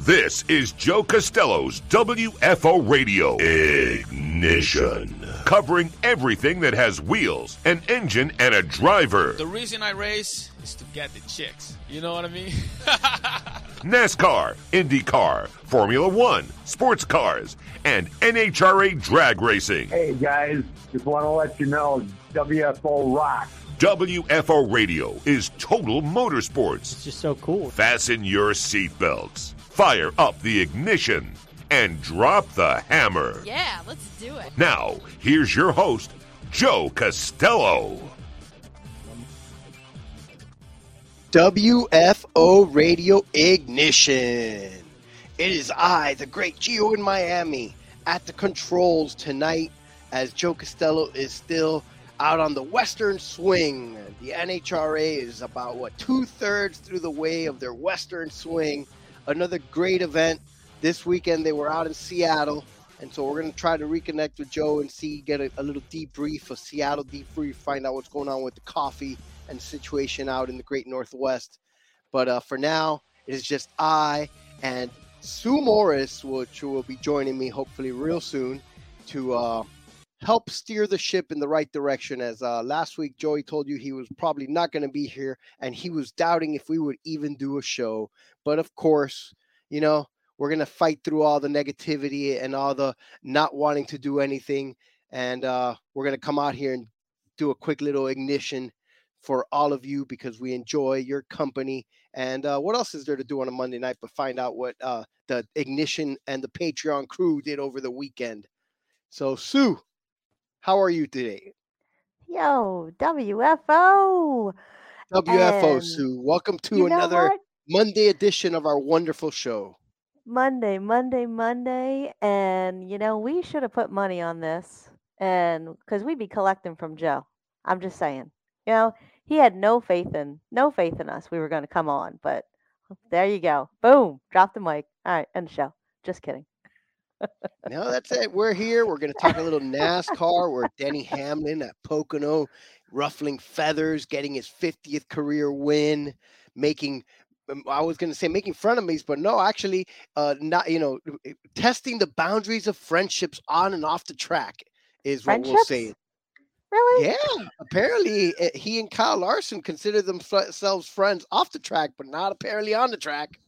This is Joe Costello's WFO Radio Ignition, covering everything that has wheels, an engine, and a driver. The reason I race is to get the chicks. You know what I mean? NASCAR, IndyCar, Formula One, sports cars, and NHRA drag racing. Hey guys, just want to let you know WFO rocks. WFO Radio is total motorsports. It's just so cool. Fasten your seatbelts, fire up the ignition, and drop the hammer. Yeah, let's do it. Now, here's your host, Joe Costello. WFO Radio Ignition. It is I, the great Gio in Miami, at the controls tonight as Joe Costello is still out on the western swing. The NHRA is about, what, two thirds through the way of their western swing. Another great event. This weekend they were out in Seattle. And so we're going to try to reconnect with Joe and see, get a, a little debrief, a Seattle debrief, find out what's going on with the coffee and situation out in the great Northwest. But uh, for now, it is just I and Sue Morris, which will be joining me hopefully real soon to uh, help steer the ship in the right direction. As uh, last week, Joey told you he was probably not going to be here and he was doubting if we would even do a show. But of course, you know, we're going to fight through all the negativity and all the not wanting to do anything. And uh, we're going to come out here and do a quick little ignition for all of you because we enjoy your company. And uh, what else is there to do on a Monday night but find out what uh, the Ignition and the Patreon crew did over the weekend? So, Sue, how are you today? Yo, WFO. WFO, And Sue. Welcome to another? Monday edition of our wonderful show. Monday, Monday, Monday. And, you know, we should have put money on this. And because we'd be collecting from Joe. I'm just saying. You know, he had no faith in no faith in us. We were going to come on, but there you go. Boom. Drop the mic. All right, end show. Just kidding. No, that's it. We're here. We're going to talk a little NASCAR. We're Denny Hamlin at Pocono, ruffling feathers, getting his 50th career win, making. Um, I was going to say making frenemies, but no, actually, uh, not you know, testing the boundaries of friendships on and off the track is what we'll say. Really? Yeah, apparently uh, he and Kyle Larson consider themselves friends off the track, but not apparently on the track.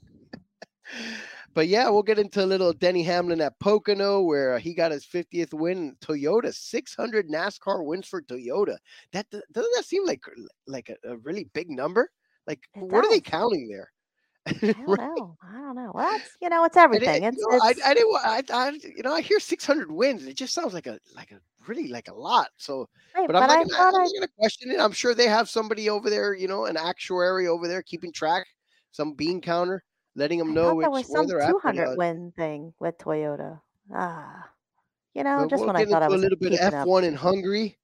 but yeah, we'll get into a little Denny Hamlin at Pocono, where uh, he got his 50th win. Toyota, 600 NASCAR wins for Toyota. That doesn't that seem like like a, a really big number? Like, It what are they counting there? I don't Right? know. I don't know. Well, that's you know, it's everything. didn't, It's, you know, I, it's I didn't. I, I, you know, I hear 600 wins. It just sounds like a like a really like a lot. So right, but I'm but not I gonna, I'm I gonna question it. I'm sure they have somebody over there, you know, an actuary over there keeping track, some bean counter, letting them I know there which was some they're at. 200 uh, win thing with Toyota. Ah, you know, just we'll when I thought I was a little bit of keeping up. F1 in Hungary.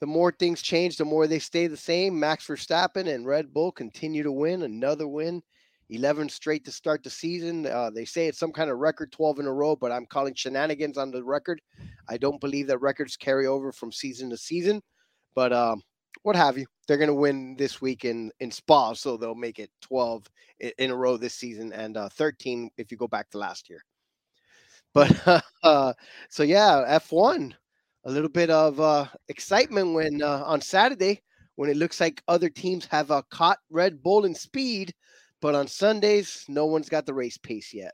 The more things change, the more they stay the same. Max Verstappen and Red Bull continue to win. Another win, 11 straight to start the season. Uh, they say it's some kind of record, 12 in a row, but I'm calling shenanigans on the record. I don't believe that records carry over from season to season, but um, what have you? They're going to win this week in in Spa, so they'll make it 12 in a row this season and uh, 13 if you go back to last year. But uh, so yeah, F1, a little bit of uh, excitement when uh, on Saturday when it looks like other teams have uh, caught Red Bull in speed, but on Sundays no one's got the race pace yet.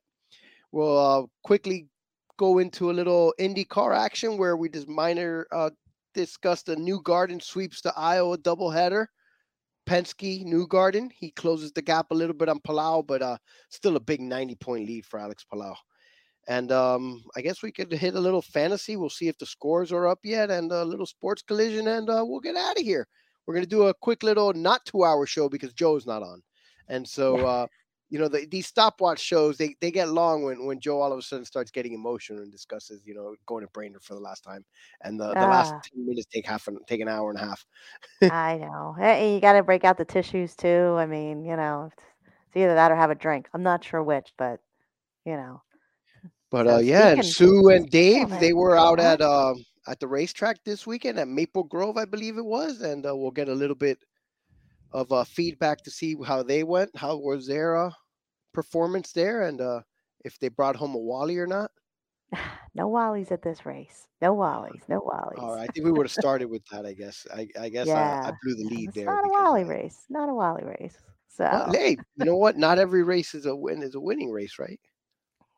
We'll uh, quickly go into a little IndyCar action where we just minor uh, discussed a Newgarden sweeps the Iowa doubleheader. Penske, Newgarden, he closes the gap a little bit on Palou, but uh, still a big 90 point lead for Alex Palou. And um, I guess we could hit a little fantasy. We'll see if the scores are up yet, and a little sports collision, and uh, we'll get out of here. We're gonna do a quick little not two hour show because Joe's not on, and so uh, you know the, these stopwatch shows they they get long when when Joe all of a sudden starts getting emotional and discusses you know going to Brainerd for the last time, and the, the last Ah. two minutes take half an take an hour and a half. I know. Hey, you got to break out the tissues too. I mean, you know, it's either that or have a drink. I'm not sure which, but you know. But So uh, yeah, and Sue and Dave, they were out uh-huh. at uh, at the racetrack this weekend at Maple Grove, I believe it was, and uh, we'll get a little bit of uh, feedback to see how they went, how was their uh, performance there, and uh, if they brought home a Wally or not? no Wallies at this race. No Wallies. No Wallies. All right, I think we would have started with that. I guess. I, I guess I, I blew the lead It's there. not a Wally race. Not a Wally race. So well, hey, you know what? Not every race is a win is a winning race, right?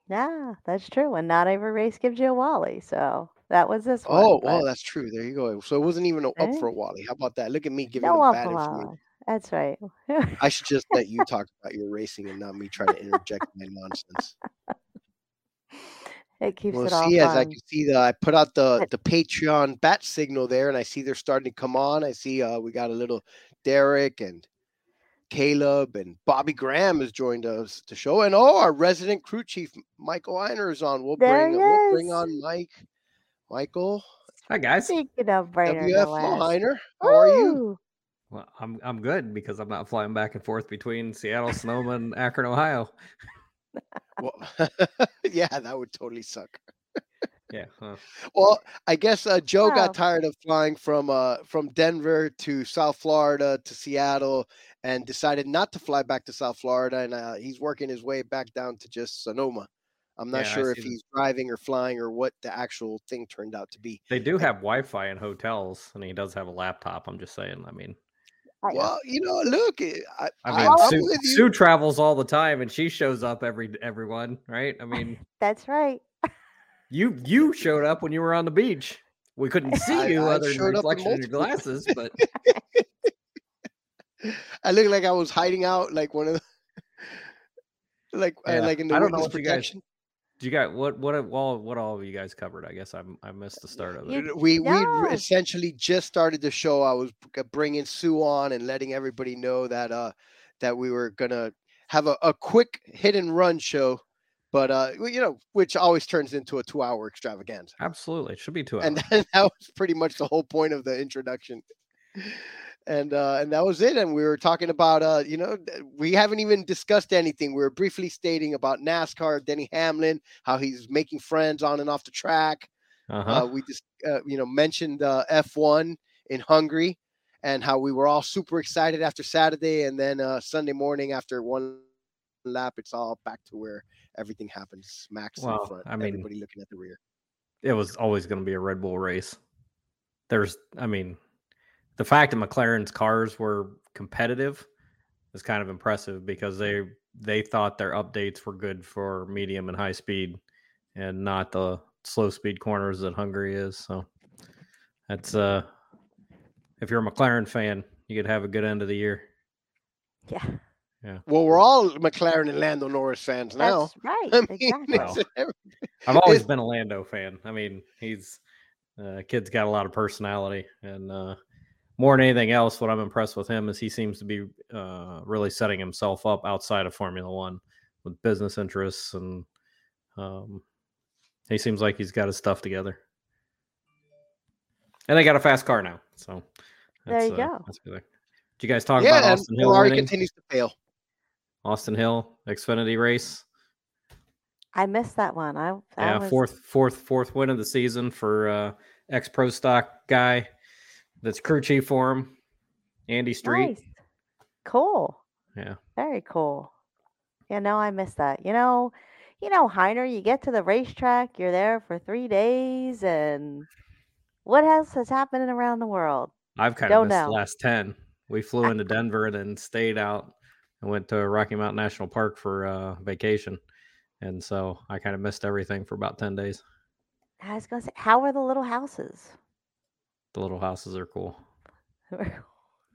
Yeah, that's true. And not every race gives you a Wally. So that was this one. Oh, but oh, that's true. There you go. So it wasn't even a- up Eh? for a Wally. How about that? Look at me giving no them one bad for information. That's right. I should just let you talk about your racing and not me try to interject my nonsense. it keeps Well, it all see, as I can see, that I put out the the Patreon bat signal there, and I see they're starting to come on. I see uh, we got a little Derek and Caleb and Bobby Graham has joined us to show, and oh, our resident crew chief Michael Heiner is on. We'll There bring he we'll bring on Mike, Michael, Hi guys. Speaking of Brainerd WFO Heiner. How are you? Well, I'm I'm good because I'm not flying back and forth between Seattle, Sonoma, and Akron, Ohio. Well, yeah, that would totally suck. Yeah. huh. Well, I guess uh, Joe Wow. got tired of flying from uh, from Denver to South Florida to Seattle, and decided not to fly back to South Florida, and uh, he's working his way back down to just Sonoma. I'm not Yeah, sure if see that. he's driving or flying or what the actual thing turned out to be. They do have Wi-Fi in hotels, and he does have a laptop. I'm just saying. I mean, Well, you know, look, eh, I, I I, mean, am Sue, with you. Sue travels all the time, and she shows up every everyone, right? I mean, That's right. you you showed up when you were on the beach. We couldn't see I- you I other than showed reflection in your glasses, but I look like I was hiding out like one of the, like uh, Yeah, like in the I don't know witness what you guys- protection. you got what what all what all of you guys covered? I guess I I missed the start of it. You- we we essentially just started the show. I was bringing Sue on and letting everybody know that uh that we were gonna have a, a quick hit and run show, but uh you know which always turns into a two hour extravaganza, Absolutely, it should be two hours. and then that was pretty much the whole point of the introduction. And uh, and that was it. And we were talking about uh, you know, we haven't even discussed anything. We were briefly stating about NASCAR, Denny Hamlin, how he's making friends on and off the track. uh-huh. Uh, we just, uh, you know, mentioned uh, F1 in Hungary and how we were all super excited after Saturday, and then uh, Sunday morning after one lap, it's all back to where everything happens. Max Well, in front, I mean, everybody looking at the rear. it was always going to be a Red Bull race. There's, I mean, the fact that McLaren's cars were competitive is kind of impressive because they they thought their updates were good for medium and high speed, and not the slow speed corners that Hungary is. So that's uh, if you're a McLaren fan, you could have a good end of the year. Yeah. Yeah. Well, we're all McLaren and Lando Norris fans now. That's right. I mean, exactly. it's- I've always been a Lando fan. I mean, he's uh, kid's got a lot of personality, and uh, more than anything else, what I'm impressed with him is he seems to be uh, really setting himself up outside of Formula One with business interests, and um, he seems like he's got his stuff together. And they got a fast car now, so There you uh, go. That's good. Did you guys talk yeah, about Austin Hill Ferrari continues to fail. Austin Hill Xfinity race. I missed that one. I that Yeah, was, fourth, fourth, fourth win of the season for uh, ex pro stock guy that's crew chief for him, Andy Street. Nice. Cool. Yeah, Very cool. Yeah, no, I missed that. You know, you know, Heiner, you get to the racetrack, you're there for three days, and what else has happened around the world? I've kind of Don't missed know. the last ten. We flew into Denver and then stayed out and went to Rocky Mountain National Park for uh, vacation, and so I kind of missed everything for about ten days. I was gonna say, how are the little houses? The little houses are cool.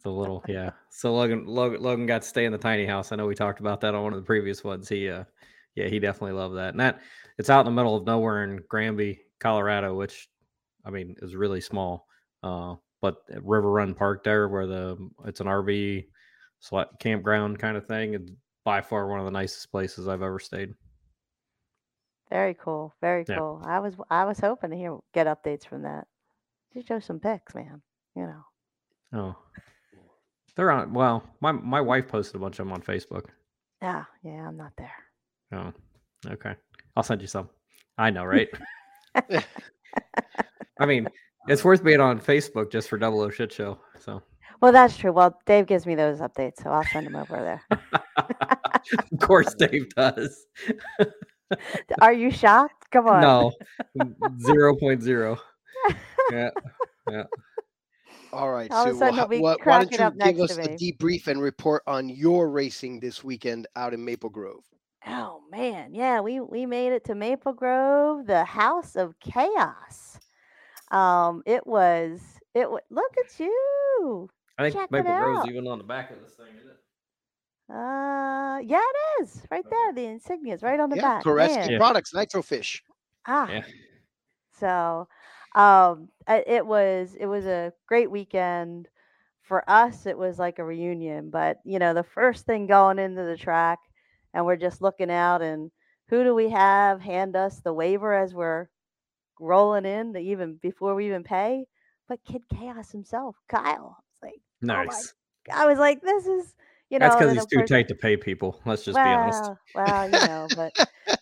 The little yeah. So Logan, Logan Logan got to stay in the tiny house. I know we talked about that on one of the previous ones. He uh yeah, he definitely loved that. And that it's out in the middle of nowhere in Granby, Colorado, which I mean is really small. Uh but at River Run Park there where the it's an RV sla- campground kind of thing and by far one of the nicest places I've ever stayed. Very cool. Very Yeah. cool. I was I was hoping to hear get updates from that. Just show some pics, man. You know. Oh. They're on well, my my wife posted a bunch of them on Facebook. Yeah, yeah, I'm not there. Oh, okay. I'll send you some. I know, right? I mean, it's worth being on Facebook just for Double O Shit Show. So, Well, that's true. Well, Dave gives me those updates, so I'll send them over there. of course, Dave does. Are you shocked? Come on. No, zero point zero. Yeah, yeah. All right, All of a Sue. sudden Well, he'll be ho- wha- why don't you give us a debrief and report on your racing this weekend out in Maple Grove? Oh man, yeah, we we made it to Maple Grove, the House of Chaos. Um, it was it. wa- Look at you. I think Check Maple Grove's out. even on the back of this thing, isn't it? Uh, yeah, it is right there. The insignia is right on the yeah, back. Koreski man. Yeah. Products, Nitro Fish. Ah, Yeah. so um, it was it was a great weekend for us. It was like a reunion, but you know, the first thing going into the track, and we're just looking out, and who do we have hand us the waiver as we're rolling in, to even before we even pay? But Kid Chaos himself, Kyle. Like my Nice. I was like, this is you know. That's because he's too tight to pay people. Let's just be honest. well, well, you know, but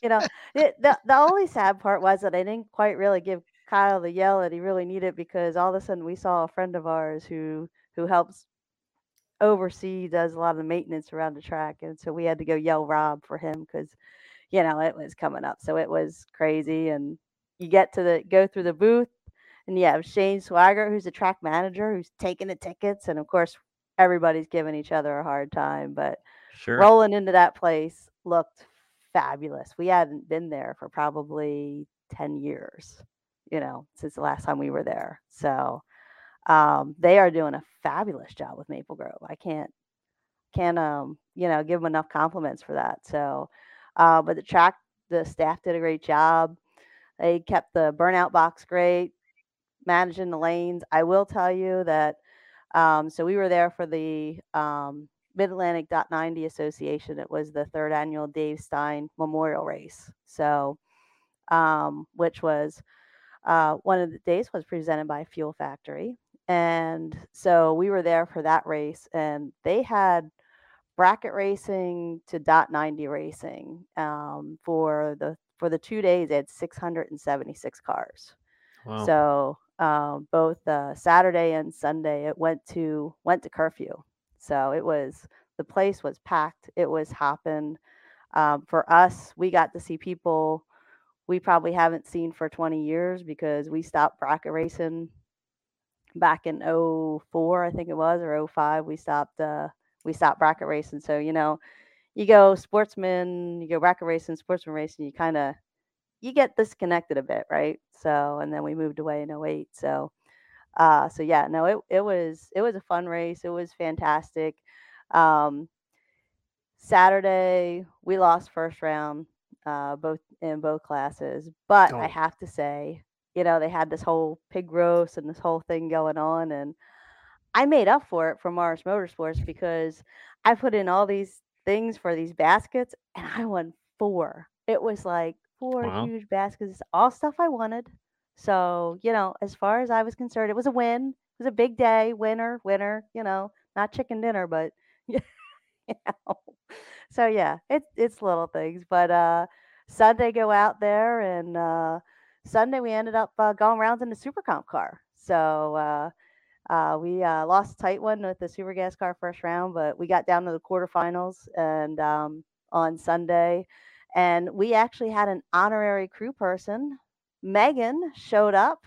you know, it, the the only sad part was that I didn't quite really give Kyle the yell that he really needed because all of a sudden we saw a friend of ours who who helps oversee, does a lot of the maintenance around the track, and so we had to go yell Rob for him because you know it was coming up, so it was crazy. And you get to the go through the booth, and you have Shane Swagger, who's the track manager, who's taking the tickets, and of course everybody's giving each other a hard time, but Sure. rolling into that place looked fabulous. We hadn't been there for probably 10 years, you know, since the last time we were there. So um, they are doing a fabulous job with Maple Grove. I can't can't um you know give them enough compliments for that. So uh, but the track the staff did a great job. They kept the burnout box great, managing the lanes. I will tell you that um, so we were there for the um, Mid Atlantic Dot 90 Association. It was the third annual Dave Stein Memorial Race. So, um, which was uh, one of the days was presented by Fuel Factory, and so we were there for that race, and they had bracket racing to dot 90 racing um, for the for the two days. They had 676 cars. Wow. So um, both uh, Saturday and Sunday, it went to went to curfew. So it was the place was packed. It was hopping. Um, for us, we got to see people we probably haven't seen for 20 years because we stopped bracket racing back in 04, I think it was, or 05. We stopped uh, we stopped bracket racing. So you know, you go sportsman, you go bracket racing, sportsman racing, you kind of you get disconnected a bit, right? So, and then we moved away in 08. So, uh, so yeah, no, it, it was, it was a fun race. It was fantastic. Um, Saturday, we lost first round, uh, both in both classes, but I Oh. have to say, you know, they had this whole pig roast and this whole thing going on. And I made up for it for Mars Motorsports because I put in all these things for these baskets and I won four. It was like four Wow. huge baskets, all stuff I wanted. So, you know, as far as I was concerned, it was a win. It was a big day, winner, winner, you know, not chicken dinner, but you know. So yeah, it's it's little things. But uh Sunday go out there and uh Sunday we ended up uh, going rounds in the super comp car. So uh uh, we uh, lost a tight one with the super gas car first round, but we got down to the quarterfinals and um, on Sunday, and we actually had an honorary crew person. Megan showed up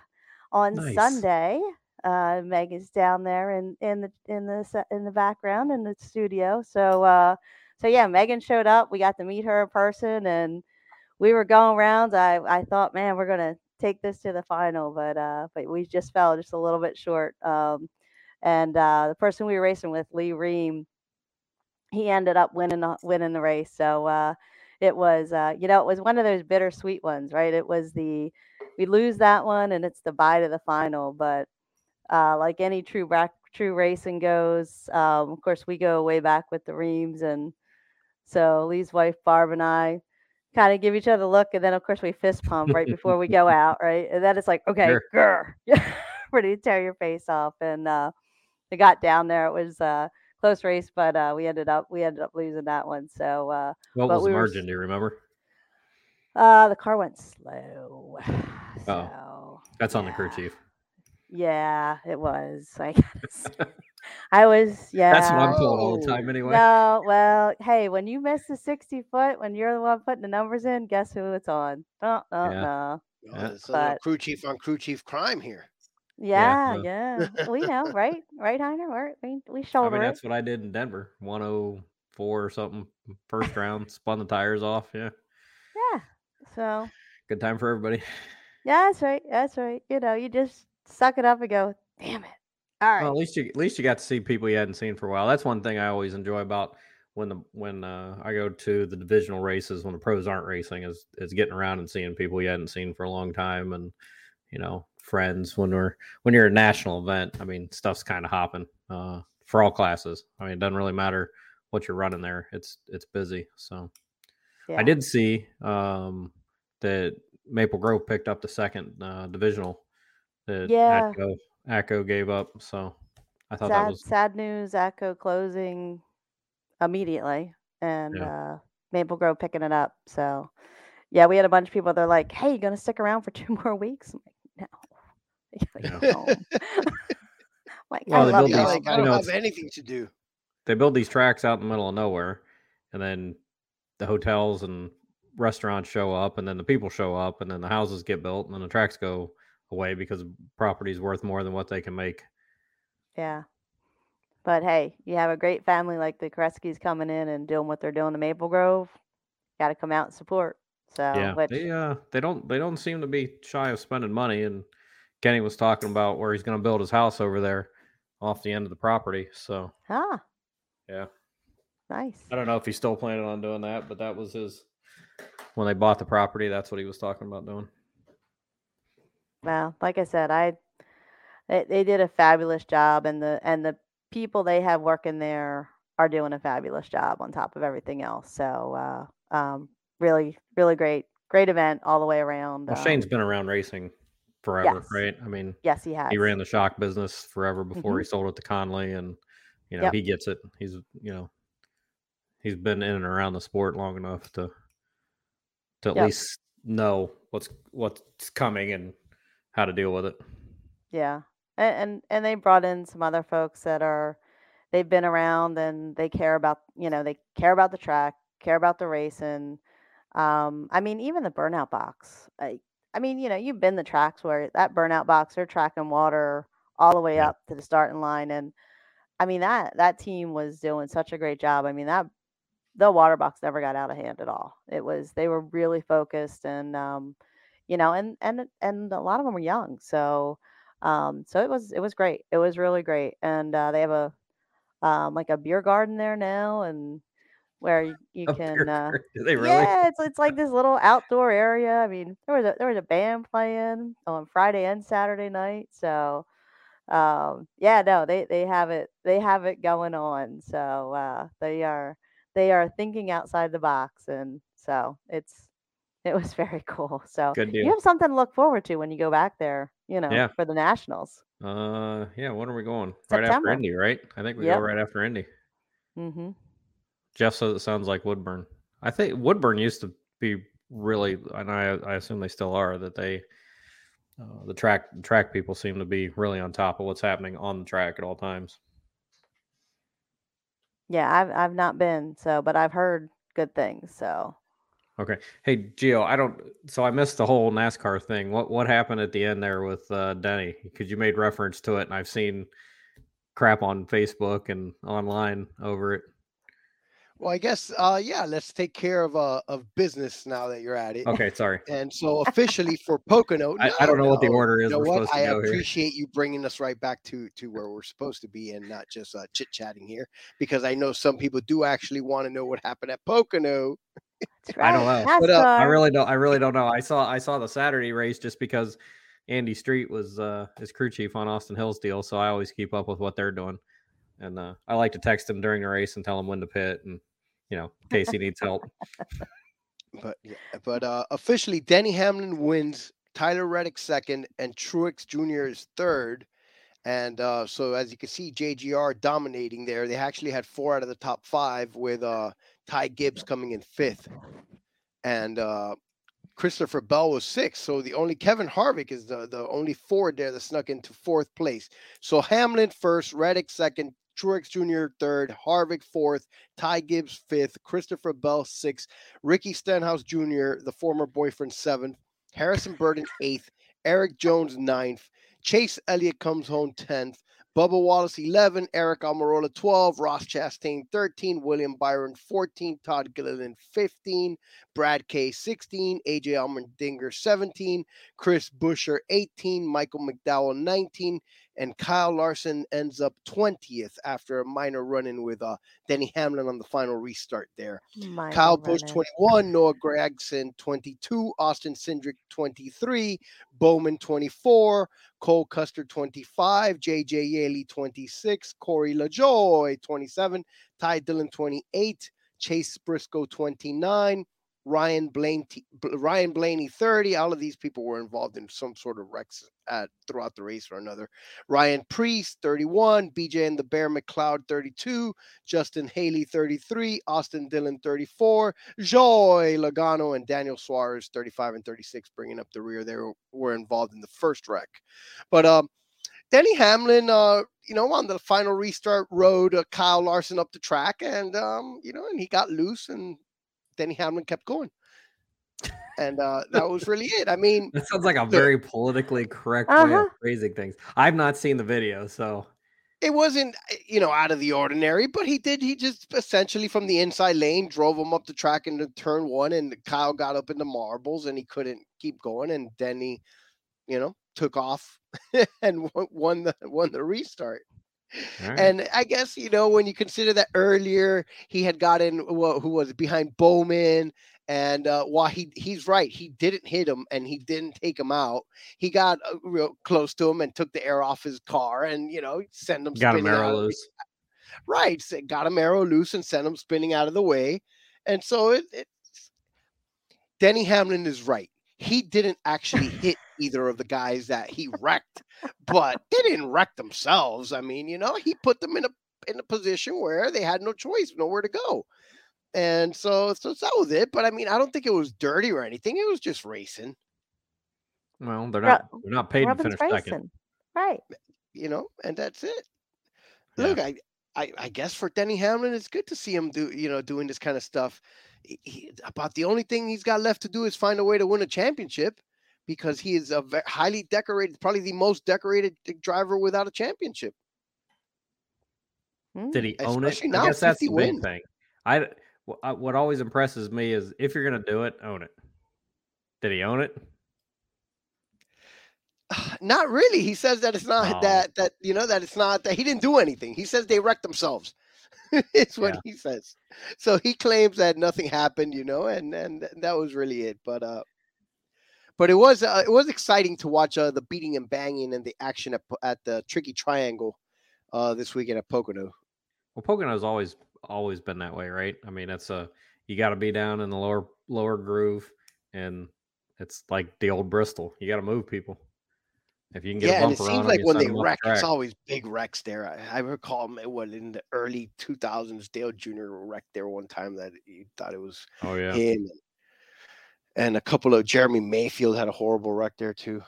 on Nice. Sunday. Uh, Megan's down there in in the in the in the background in the studio. So uh, so yeah, Megan showed up. We got to meet her in person, and we were going rounds. I I thought, man, we're gonna take this to the final, but uh, but we just fell just a little bit short. Um, and uh, the person we were racing with, Lee Ream, he ended up winning the, winning the race. So uh, it was, uh, you know, it was one of those bittersweet ones, right? It was the we lose that one, and it's the bye to the final. But uh, like any true back, true racing goes, um, of course, we go way back with the Reams, and so Lee's wife Barb and I kind of give each other a look, and then of course we fist pump right before we go out, right? And then it's like, okay, grr, ready to tear your face off. And uh, we got down there. It was a close race, but uh, we ended up we ended up losing that one. So uh, what but was we the margin? s- Do you remember? uh, the car went slow. So That's on the crew chief. Yeah, it was. I gotta. I was yeah. That's what I'm told all the time anyway. No, well, hey, when you miss the 60 foot, when you're the one putting the numbers in, guess who it's on? Oh, oh, Yeah. no. Yeah. it's a But- crew chief on crew chief crime here. Yeah, no. yeah. we know, right? Right, Heiner? We're, we we I shoulder mean, it. that's what I did in Denver. 104 or something, first round, spun the tires off. Yeah. Yeah. So Good time for everybody. yeah, that's right. That's right. You know, you just suck it up and go, damn it. All right. Well, at least you at least you got to see people you hadn't seen for a while. That's one thing I always enjoy about when the when uh, I go to the divisional races when the pros aren't racing is is getting around and seeing people you hadn't seen for a long time and you know friends when we're when you're a national event. I mean, stuff's kind of hopping uh, for all classes. I mean, it doesn't really matter what you're running there. It's it's busy. So yeah. I did see um, that Maple Grove picked up the second uh, divisional that Yeah. Atco, Atco gave up. So I thought that was sad news. Atco closing immediately, and uh, Maple Grove picking it up. So, yeah, we had a bunch of people. They're like, "Hey, you gonna stick around for two more weeks?" I'm like, "No, I gotta go home." like, Well, I they love build these- like I don't know, have anything to do. they build these tracks out in the middle of nowhere, and then the hotels and restaurants show up, and then the people show up, and then the houses get built, and then the tracks go away because property's worth more than what they can make. Yeah. But hey, you have a great family like the Kresge's coming in and doing what they're doing to Maple Grove. Got to come out and support. So, yeah, which, they uh they don't they don't seem to be shy of spending money, and Kenny was talking about where he's going to build his house over there off the end of the property. So ah, yeah, nice. I don't know if he's still planning on doing that, but that was his when they bought the property. That's what he was talking about doing. Well, like I said, I they, they did a fabulous job, and the and the people they have working there are doing a fabulous job on top of everything else. So, uh, um, really, really great, great event all the way around. Well, um, Shane's been around racing forever, yes. right? I mean, yes, he has. he ran the shock business forever before Mhm. he sold it to Conley, and you know Yep. he gets it. He's you know he's been in and around the sport long enough to to at Yep. least know what's what's coming and how to deal with it. Yeah. And, and and they brought in some other folks that are they've been around and they care about, you know, they care about the track, care about the racing. Um, I mean, even the burnout box. I I mean, you know, you've been the tracks where that burnout box, they're tracking water all the way Yeah. up to the starting line. And I mean that that team was doing such a great job. I mean, that the water box never got out of hand at all. It was they were really focused and um, you know, and and and a lot of them were young. So um, so it was it was great. It was really great. And uh, they have a um, like a beer garden there now, and where you, you A can uh. Really? yeah, it's it's like this little outdoor area. I mean, there was a there was a band playing on Friday and Saturday night. So um yeah, no, they they have it they have it going on. So uh they are they are thinking outside the box and so it's it was very cool. So Good you have something to look forward to when you go back there, you know, Yeah. for the nationals. Uh, yeah. When are we going? Right after September. Indy, right? I think we Yep. go right after Indy. Mm-hmm. Jeff says it sounds like Woodburn. I think Woodburn used to be really, and I I assume they still are. That they uh, the track track people seem to be really on top of what's happening on the track at all times. Yeah, I've I've not been, so but I've heard good things. So Okay. Hey, Gio, I don't. So I missed the whole NASCAR thing. What what happened at the end there with uh, Denny? Because you made reference to it, and I've seen crap on Facebook and online over it. Well, I guess uh yeah, let's take care of uh of business now that you're at it. Okay, sorry. And so officially for Pocono, I- I don't know what the order is You know we're what? supposed to I go here. appreciate you bringing us right back to to where we're supposed to be and not just uh, chit chatting here because I know some people do actually want to know what happened at Pocono. that's I don't know. What up? I really don't. I really don't know. I saw I saw the Saturday race just because Andy Street was uh, his crew chief on Austin Hill's deal, so I always keep up with what they're doing, and uh, I like to text him during the race and tell him when to pit, and you know, in case he needs help. But yeah, but uh officially Denny Hamlin wins, Tyler Reddick second, and Truex Jr. is third. And uh, so as you can see, JGR dominating there. They actually had four out of the top five with uh, Ty Gibbs coming in fifth. And uh, Christopher Bell was sixth. So the only Kevin Harvick is the, the only Ford there that snuck into fourth place. So Hamlin first, Reddick second, Truex Jr. third, Harvick fourth, Ty Gibbs fifth, Christopher Bell sixth, Ricky Stenhouse Jr., the former boyfriend seventh, Harrison Burton eighth, Erik Jones ninth, Chase Elliott comes home tenth, Bubba Wallace 11, Aric Almirola 12, Ross Chastain 13, William Byron 14, Todd Gilliland 15, Brad K 16, AJ Allmendinger 17, Chris Buescher 18, Michael McDowell 19, and Kyle Larson ends up 20th after a minor run in with uh, Denny Hamlin on the final restart there. Minor Kyle Busch 21, Noah Gragson 22, Austin Cindric 23, Bowman 24, Cole Custer 25, JJ Yeley 26, Corey LaJoie 27, Ty Dillon 28, Chase Briscoe 29, Ryan Blaine Ryan Blaney 30. All of these people were involved in some sort of wrecks at throughout the race or another. Ryan Preece 31, BJ and the Bear McLeod 32, Justin Haley 33, Austin Dillon 34, Joey Logano and Daniel Suarez 35 and 36 bringing up the rear. They were, were involved in the first wreck. But um Denny Hamlin, uh, you know, on the final restart rode uh, Kyle Larson up the track, and um, you know, and he got loose, and Denny Hamlin kept going, and uh, that was really it. I mean, That sounds like a very politically correct way Uh-huh. of phrasing things. I've not seen the video, so it wasn't, uh, you know, out of the ordinary, but he did. He just essentially from the inside lane drove him up the track into turn one, and Kyle got up into marbles, and he couldn't keep going, and Denny, you know, took off and won the won the restart. Right. And I guess you know when you consider that earlier he had gotten well, who was behind Bowman, and uh, while he he's right, he didn't hit him and he didn't take him out. He got uh, real close to him and took the air off his car, and you know send him got him aero the- loose. right, so got him aero loose and sent him spinning out of the way, and so it, it Denny Hamlin is right. He didn't actually hit either of the guys that he wrecked, but they didn't wreck themselves. I mean, you know, he put them in a in a position where they had no choice, nowhere to go. And so, so that was it. But I mean, I don't think it was dirty or anything. It was just racing, Well, they're not they're not paid to Robin's finish second. Right. you know, and that's it. Yeah. Look, I, I, I guess for Denny Hamlin, it's good to see him do, you know, doing this kind of stuff. He- he- about the only thing he's got left to do is find a way to win a championship, because he is a ve- highly decorated, probably the most decorated driver without a championship. Did hmm. he own it? Especially I guess that's 50 the big thing. I I- what always impresses me is if you're gonna do it, own it. Did he own it? Not really. He says that it's not Oh. that that you know that it's not that he didn't do anything. He says they wrecked themselves. it's what Yeah. he says. So he claims that nothing happened, you know, and and that was really it. But uh, but it was uh, it was exciting to watch uh, the beating and banging and the action at, at the Tricky Triangle uh this weekend at Pocono. Well, Pocono's always always been that way, right? I mean, it's a you got to be down in the lower lower groove, and it's like the old Bristol. You got to move people. If you can get Yeah, and it seems like when they they 'em up the wreck, it's always big wrecks there. I, I recall what in the early 2000s, Dale Jr. wrecked there one time that he thought it was Oh yeah, him. And a couple of Jeremy Mayfield had a horrible wreck there too.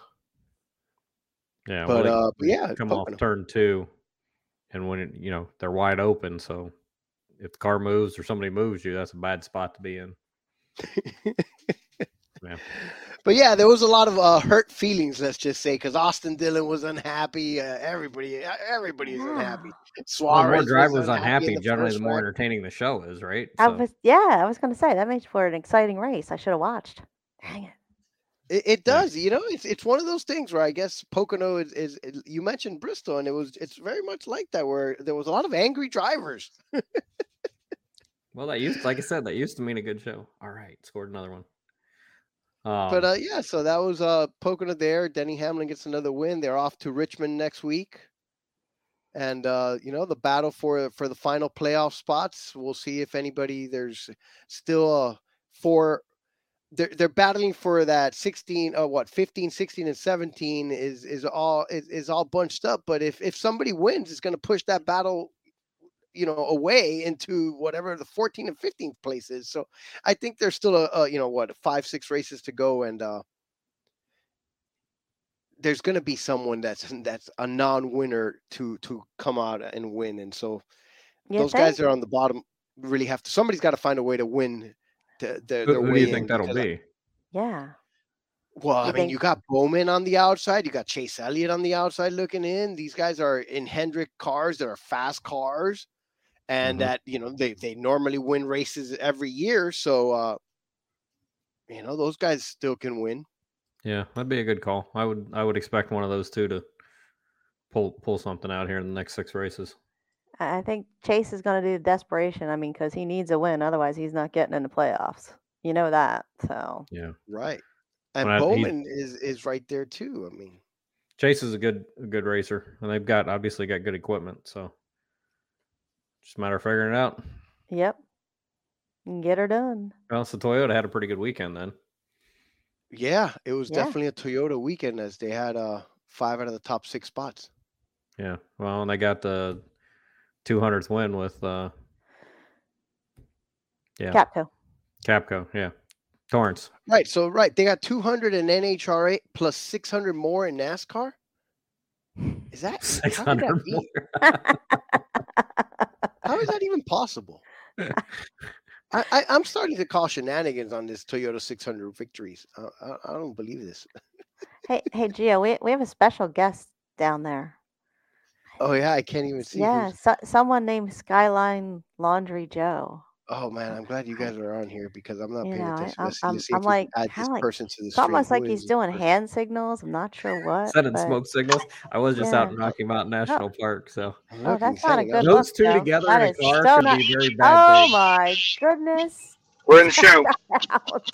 yeah. but, they- uh, but yeah, come off turn two, and when it, you know they're wide open, so if the car moves or somebody moves you, that's a bad spot to be in. Yeah. But yeah, there was a lot of uh, hurt feelings, let's just say, because Austin Dillon was unhappy. Uh, everybody, uh, everybody is unhappy. Yeah. Well, the more drivers unhappy unhappy, the generally, the more wreck. entertaining the show is, right? I was yeah, I was gonna say that makes for an exciting race. I should have watched. Dang it. It, it does, you know. It's it's one of those things where I guess Pocono is, is is- you mentioned Bristol, and it was it's very much like that, where there was a lot of angry drivers. Well, that used, like I said, that used to mean a good show. All right, scored another one. Um, But uh, yeah, so that was uh Pocono there. Denny Hamlin gets another win. They're off to Richmond next week, and uh, you know the battle for for the final playoff spots. We'll see if anybody there's still uh, four. They're, they're battling for that 16 uh, what 15 16 and 17 is is all is, is all bunched up but if if somebody wins it's going to push that battle you know, away into whatever the 14th and 15th place is. So I think there's still a, a you know what five six races to go, and uh, there's going to be someone that's that's a non-winner to to come out and win, and so You those guys that are on the bottom really have to. Somebody's got to find a way to win. The, their, Who, their who do way you think that'll because I- be? Yeah. Well, I You mean, think- you got Bowman on the outside. You got Chase Elliott on the outside looking in. These guys are in Hendrick cars that are fast cars, and Mhm. that you know they they normally win races every year. So, uh, you know, those guys still can win. Yeah, that'd be a good call. I would I would expect one of those two to pull pull something out here in the next six races. I I think Chase is going to do the desperation. I mean, because he needs a win. Otherwise, he's not getting in the playoffs. You know that. So, Yeah, Right. And Well, I- Bowman is is right there too. I mean, Chase is a good a good racer, and they've got obviously got good equipment. So just a matter of figuring it out. yep. Get her done. Well, so Toyota had a pretty good weekend then. yeah, it was Yeah. definitely a Toyota weekend as they had uh five out of the top six spots. Yeah, well, and they got the 200th win with uh Yeah. Capco. Capco. Yeah, Torrence. Right. So right, they got 200 in NHRA plus 600 more in NASCAR. Is that how did Six that more. How is that even possible? I, I, I'm starting to call shenanigans on this Toyota 600 victories. I, I, I don't believe this. hey, hey, Gio, we we have a special guest down there. Oh yeah, I can't even see. Yeah, so, someone named Skyline Laundry Joe. Oh man, I'm glad you guys are on here because I'm not You paying know, I- attention. I'm- Let's I'm- see I'm if we like- add kinda this like- person to the It's stream. almost like Who he's this doing person? hand signals. I'm not sure what. Sending but- smoke signals. I was just out Yeah. in Rocky Mountain National Park, so I'm Oh, looking, that's not a saying, good uh, look, those two Joe. together That in a is car so could not- be very bad. Oh things. my goodness! We're in the show. Out.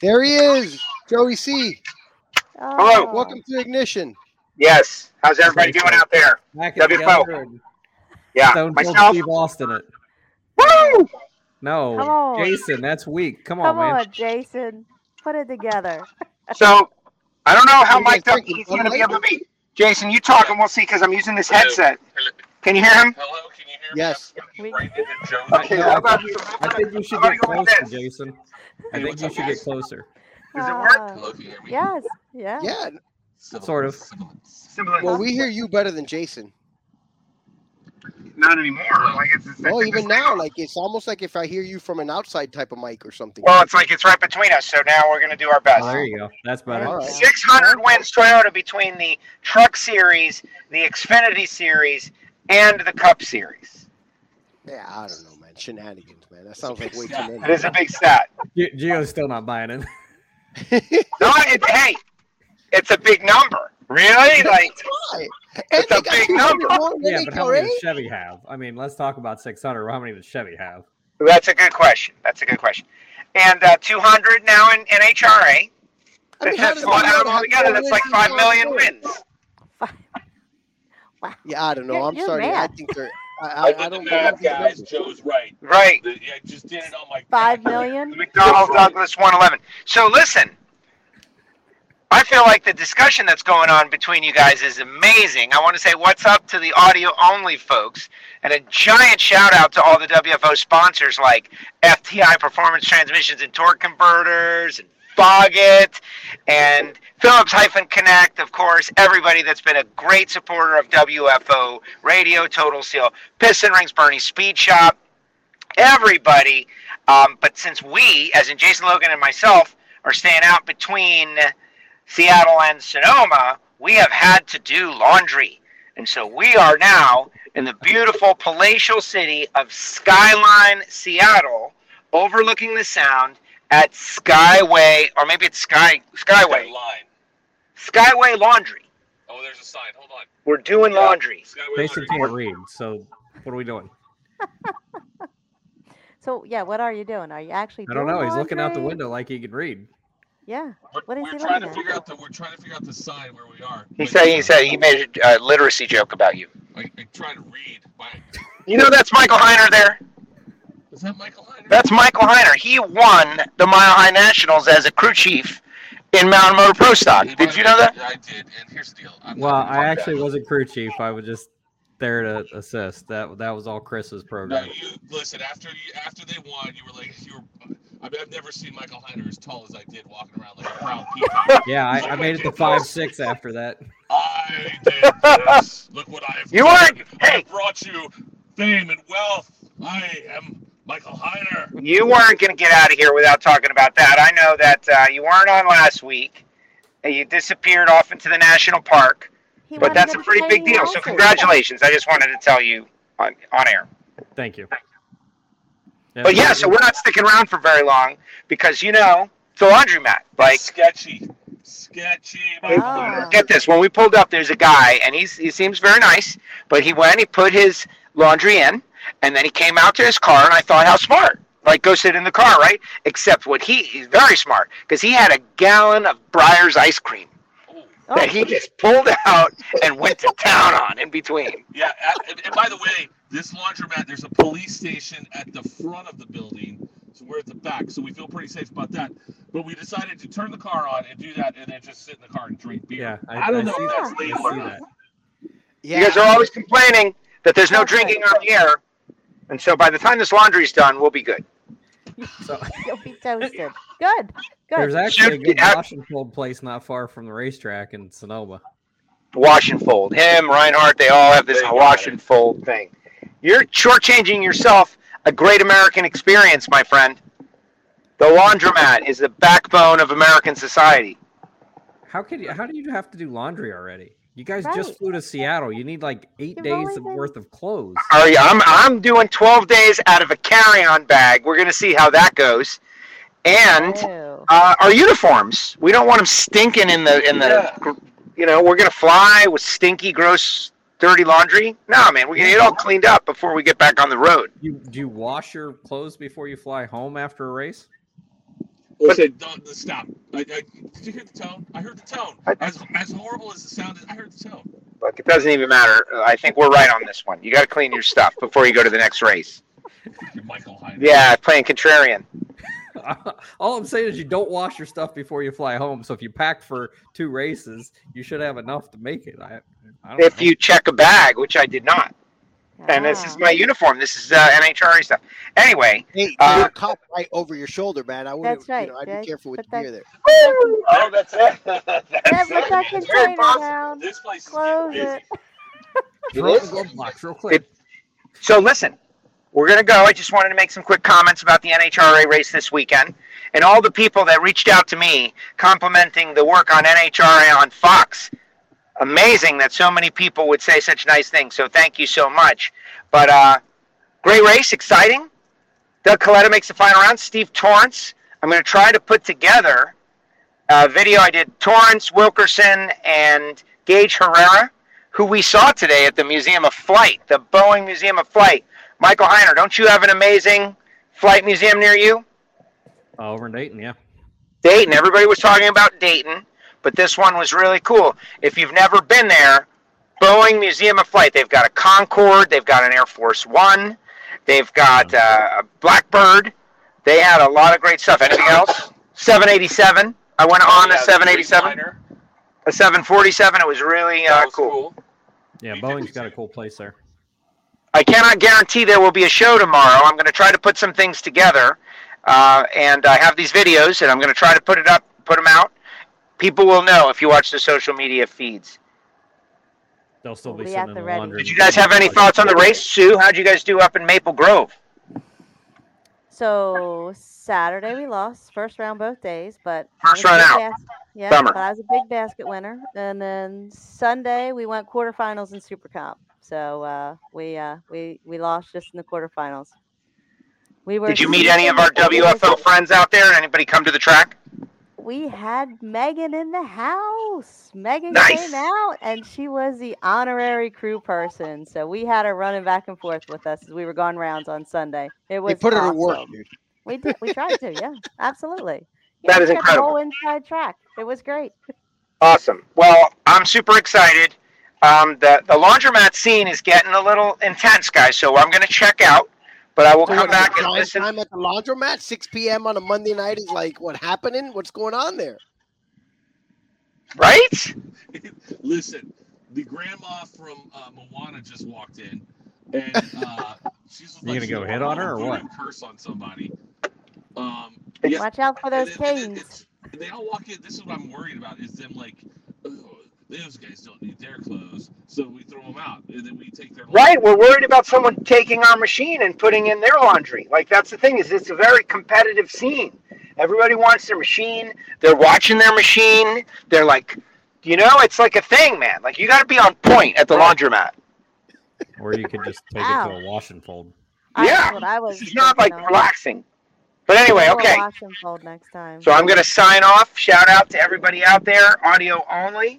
There he is, Joey C. Oh, Welcome to Ignition. Yes. How's everybody doing out there? Back WFO. together and Yeah. Stone Cold Myself. Steve Austin it. Woo! No, on. Jason, that's weak. Come on, Come man. on, Jason. Put it together. So I don't know how You guys mic'd up he's going to be able to be. Jason, you talk and we'll see because I'm using this headset. Can you hear him? Hello, can you hear Yes. Me? Right Okay. No, I think you? I think you should get closer. Jason. I think you should get closer. Does it work? uh, Hello, can you hear me? Yes. Yeah. Yeah. Sort of. Well, we hear you better than Jason. Not anymore. Like it's, it's Oh, it's- even now, like it's almost like if I hear you from an outside type of mic or something. Well, it's like it's right between us. So now we're going to do our best. Oh, there you go. That's better. All right. 600 wins Toyota between the Truck Series, the Xfinity Series, and the Cup Series. Yeah, I don't know, man. Shenanigans, man. That sounds like way too many. is a big stat. G- Gio's still not buying it. No, it, hey, it's a big number. Really? Like, Right. It's a big number. Yeah, but how many does Chevy have? I mean, let's talk about 600. How many does Chevy have? that's a good question. That's a good question. And uh, 200 now in, in HRA. I mean, That's how just does out altogether. That's like wins 5 than million Toyota? wins. Wow. Yeah, I don't know. You're- I'm you're sorry. I think they're. I, I, I, I don't know. believe guys. Joe's right. Right. The- I just did it on my Five calculator. million. McDonnell Douglas 111. So listen, I feel like the discussion that's going on between you guys is amazing. I want to say what's up to the audio only folks and a giant shout out to all the WFO sponsors like FTI Performance Transmissions and Torque Converters and Foggett and Phillips Hyphen Connect, of course, everybody that's been a great supporter of WFO Radio, Total Seal, Piston Rings, Bernie Speed Shop, everybody. Um, but since we, as in Jason Logan and myself, are staying out between Seattle and Sonoma, we have had to do laundry. And so we are now in the beautiful palatial city of Skyline, Seattle, overlooking the sound at Skyway, or maybe it's Sky Skyway, Line. Skyway Laundry. Oh, there's a sign. Hold on. We're doing laundry. Skyway Jason Laundry. can't read, so what are we doing? So yeah, what are you doing? Are you actually? I don't doing know. He's looking out the window like he can read. Yeah. We're, What is we're he trying to at? figure out the we're trying to figure out the sign where we are. He said he said he made a uh, literacy joke about you. I, I try to read. My, You know that's Michael Heiner there. is that Michael Heiner? That's Michael Heiner. He won the Mile High Nationals as a crew chief in Mountain Motor Pro Stock. He Did you know that? I did. And here's the deal. I'm Well, I gonna- actually wasn't crew chief. I was just there to assist. That that was all Chris's No, program. you listen. After you, after they won, you were like, you were. I mean, I've never seen Michael Heiner as tall as I did, walking around like a proud peacock. Yeah, I, I made it to five six after that. I did this. Look what I have You done. weren't- I hey. have brought you fame and wealth. I am Michael Heiner. You weren't going to get out of here without talking about that. I know that uh, you weren't on last week. and You disappeared off into the national park, He but that's a pretty big deal. So congratulations! I just wanted to tell you on on air. Thank you. But yeah, so we're not sticking around for very long because you know it's a laundromat. Like, sketchy, sketchy. Michael Ah. Get this: when we pulled up, there's a guy, and he's he seems very nice, but he went, he put his laundry in, and then he came out to his car, and I thought, how smart. Like, go sit in the car, right? Except what he, he's very smart because he had a gallon of Breyer's ice cream Oh, that he just pulled out and went to town on in between. Yeah, and, and by the way, this laundromat, there's a police station at the front of the building, so we're at the back, so we feel pretty safe about that. But we decided to turn the car on and do that, and then just sit in the car and drink beer. Yeah, I, I don't I know see if that. that's legal or not. Yeah, You guys are always complaining that there's no drinking on the air. And so by the time this laundry's done, we'll be good. So You'll be toasted. Good. there's actually a good wash and fold place not far from the racetrack in Sonoma. wash and fold. Him, Reinhart, they all have this wash and fold thing. You're shortchanging yourself a great American experience, my friend. The laundromat is the backbone of American society. How could you? How do you have to do laundry already? You guys Right. just flew to Seattle. You need like 8 You've days of been- worth of clothes. Are you, I'm I'm doing 12 days out of a carry-on bag. We're gonna see how that goes. And uh, our uniforms. We don't want them stinking in the in the. Yeah. You know, we're gonna fly with stinky, gross, dirty laundry. No, man, we're gonna get it all cleaned up before we get back on the road. You do you wash your clothes before you fly home after a race? Listen, don't stop. I, I, did you hear the tone? I heard the tone. I- As as horrible as the sound is, I heard the tone. Look, it doesn't even matter. I think we're right on this one. You got to clean your stuff before you go to the next race. Michael Heiner. Yeah, playing contrarian. All I'm saying is you don't wash your stuff before you fly home. So if you pack for two races, you should have enough to make it. I, I don't If know. you check a bag, which I did not, and this is Ah. my uniform. This is uh, NHRA stuff. Anyway, Hey, Uh, you're a cop right over your shoulder, man. I wouldn't. That's right, You know, I'd Jay. be careful with Put the that- beer there. oh, that's it. That's Yeah, put that it. It's very possible. This place is Close getting it. busy. it in the glove box real quick. It- So listen, we're gonna go. I just wanted to make some quick comments about the NHRA race this weekend, and all the people that reached out to me complimenting the work on NHRA on Fox. Amazing that so many people would say such nice things. So thank you so much. But uh, great race, exciting. Doug Kalitta makes the final round. Steve Torrence. I'm going to try to put together a video. I did Torrence, Wilkerson, and Gaige Herrera, who we saw today at the Museum of Flight, the Boeing Museum of Flight. Michael Heiner, don't you have an amazing flight museum near you? Uh, over in Dayton, yeah. Dayton. Everybody was talking about Dayton, but this one was really cool. If you've never been there, Boeing Museum of Flight. They've got a Concorde. They've got an Air Force One. They've got uh, a Blackbird. They had a lot of great stuff. Anything else? 787. I went on Yeah, a 787, Dreamliner. a 747. It was really uh, was cool. Yeah, Boeing's got a cool place there. I cannot guarantee there will be a show tomorrow. I'm going to try to put some things together, uh, and I have these videos, and I'm going to try to put it up, put them out. People will know if you watch the social media feeds. They'll still be We'll be sitting at in the the ready. laundry. Did you guys have any thoughts on the race, Sue? How'd you guys do up in Maple Grove? So Saturday we lost first round both days, but First I was a round out. bas- yeah, Bummer. but I was a big basket winner. And then Sunday we went quarterfinals in Super Comp. So uh, we uh, we we lost just in the quarterfinals. We were. Did you meet any of our sleeping- WFO friends out there? Anybody come to the track? We had Megan in the house. Megan Nice. came out and she was the honorary crew person. So we had her running back and forth with us as we were going rounds on Sunday. It was They put her to work, awesome. dude. We did. We tried to. Yeah, absolutely. That Yeah, is we got the incredible. whole inside track. It was great. Awesome. Well, I'm super excited. Um, the the laundromat scene is getting a little intense, guys. So I'm going to check out, but I will So come what, back and prime listen. time at the laundromat, 6 p.m. on a Monday night is like what happening? What's going on there? Right? Listen, the grandma from uh, Moana just walked in, and uh, she's You gonna go was hit on her or what? Curse on somebody. Um, Watch out for those then- and then canes. it's- and they all walk in. This is what I'm worried about: is them like, oh, those guys don't need their clothes, so we throw them out, and then we take their Right, we're worried about someone taking our machine and putting in their laundry. Like that's the thing is it's a very competitive scene. Everybody wants their machine. They're watching their machine. They're like, you know, it's like a thing, man. Like you got to be on point at the laundromat. Or you could just take it to a wash and fold. I- yeah, That's what I was. it's not like thinking of. relaxing. But anyway, okay. Wash and fold next time. So I'm going to sign off. Shout out to everybody out there, audio only.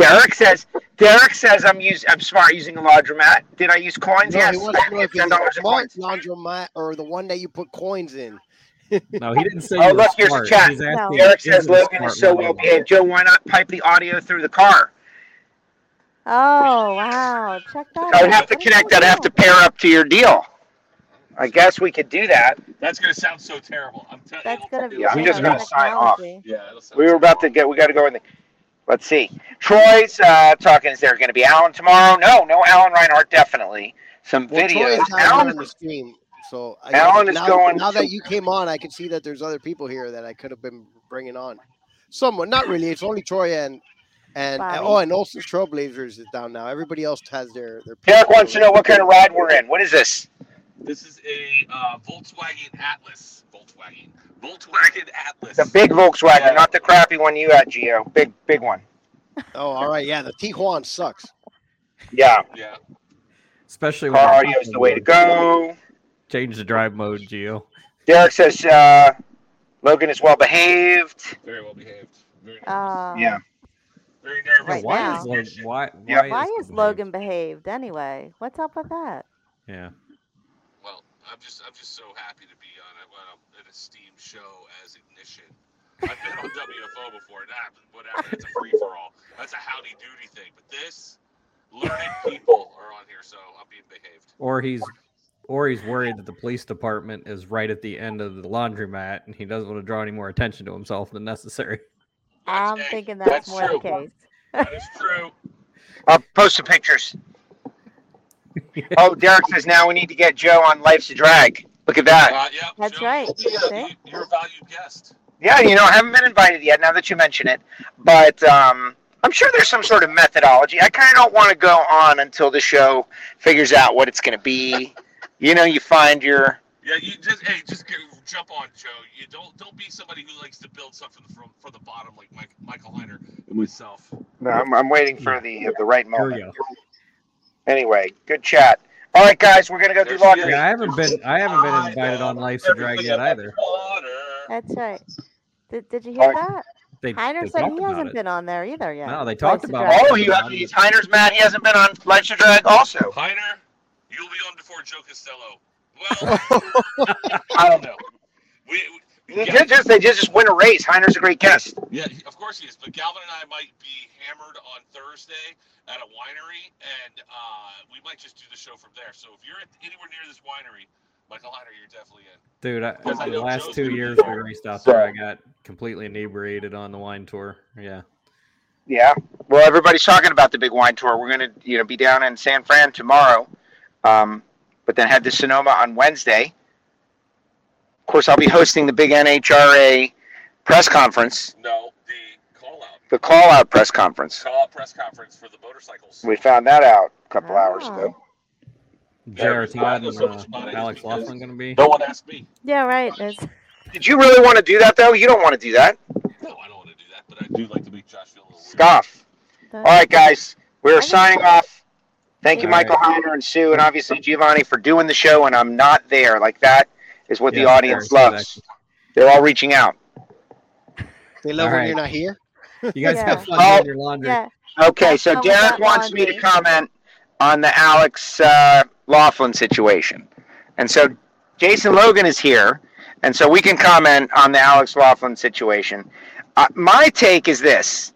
Derek says, Derek says I'm use, I'm smart using a laundromat. Did I use coins? No, yes. he wants to know if get it's $10 a a smart coin. laundromat or the one that you put coins in. No, he didn't say. Oh, you were look, here's the chat. He's asking, Derek says Logan is so well behaved. Joe, why not pipe the audio through the car? Oh wow! Check that. I would out. have to connect do you that. have to pair up to your deal. I guess we could do that. That's gonna sound so terrible. I'm telling That's gonna be. Yeah, I'm just gonna sign off. Yeah, it'll sound We were about to get. We got to go in the. Let's see. Troy's uh, talking. Is there going to be Alan tomorrow? No, no Alan Reinhart. Definitely some Well, videos. is not on Alan, the stream, so I, Alan is now, going Now to- that you came on, I can see that there's other people here that I could have been bringing on. Someone, not really. It's only Troy and and Bobby. oh, and also Trailblazers is down now. Everybody else has their their. Derek wants to know what kind of ride we're in. What is this? This is a uh, Volkswagen Atlas. Volkswagen. Volkswagen Atlas. The big Volkswagen, Yeah. not the crappy one you had, Gio. Big, big one. Oh, all right, yeah. The Tiguan sucks. Yeah. Yeah. Especially Car audio is the way to go. Change the drive mode, Gio. Derek says uh, Logan is well behaved. Very well behaved. Very nervous. Uh, Yeah. Very nervous. Right why now. is Logan? Why? Yeah. Why, Why is, is Logan behaved anyway? What's up with that? Yeah. Well, I'm just I'm just so happy to be on a, well, an esteemed show as Ignition. I've been on WFO before. That ah, whatever. It's a free for all. That's a howdy doody thing. But this, learned people are on here, so I'm being behaved. Or he's, or he's worried that the police department is right at the end of the laundromat, and he doesn't want to draw any more attention to himself than necessary. I'm Hey, thinking that's, that's more true. the case. That is true. I'll post some pictures. Oh, Derek says now we need to get Joe on Life's a Drag. Look at that. Uh, yeah, That's Joe, right. you'll be, See? you- You're a valued guest. Yeah, you know, I haven't been invited yet now that you mention it. But um, I'm sure there's some sort of methodology. I kind of don't want to go on until the show figures out what it's going to be. You know, you find your. Yeah, you just hey, just get, jump on, Joe. You don't don't be somebody who likes to build something from from the bottom like Mike, Michael Heiner and myself. No, I'm, I'm waiting for the the right Here we moment. Go. Anyway, good chat. All right, guys, we're gonna go do There laundry. Yeah, I haven't been. I haven't been invited on Life's a Drag yet either. That's right. Did, did you hear Alright. that? They, Heiner they said he hasn't it. been on there either yet. No, they talked Life's a about Drag. Oh, you he's Heiner's mad. He hasn't been on Life's a Drag. Also, Heiner, you'll be on before Joe Costello. Well, I don't know. we, we They Gal- just, just they just just win a race. Heiner's a great guest. yeah, of course he is. But Galvin and I might be hammered on Thursday at a winery, and uh, we might just do the show from there. So if you're at, anywhere near this winery, Michael Heiner, you're definitely in. Dude, I, Because I the last Joe's two years we raced out there, I got completely inebriated on the wine tour. Yeah. Yeah. Well, everybody's talking about the big wine tour. We're gonna you know be down in San Fran tomorrow, um, but then head to Sonoma on Wednesday. Of course, I'll be hosting the big NHRA press conference, No, the call out, the call out press conference. call out press conference for the motorcycles. We found that out a couple hours Ah. ago. JR Todd and uh, Alex because- Laughlin going to be. No one asked me. Yeah, right. It's, Did you really want to do that though? You don't want to do that. No, I don't want to do that, but I do like to make Josh feel a little. Scoff. the, All right, guys, we're signing off. Thank you, All right. Michael Heiner and Sue, and obviously Giovanni for doing the show. And I'm not there. Like that is what the audience loves. They're all reaching out. They love All when right. you're not here. You guys Yeah. have fun Oh. doing your laundry. yeah. Okay, so Have fun with Derek that wants me to comment on the Alex uh, Laughlin situation, and so Jason Logan is here, and so we can comment on the Alex Laughlin situation. Uh, my take is this: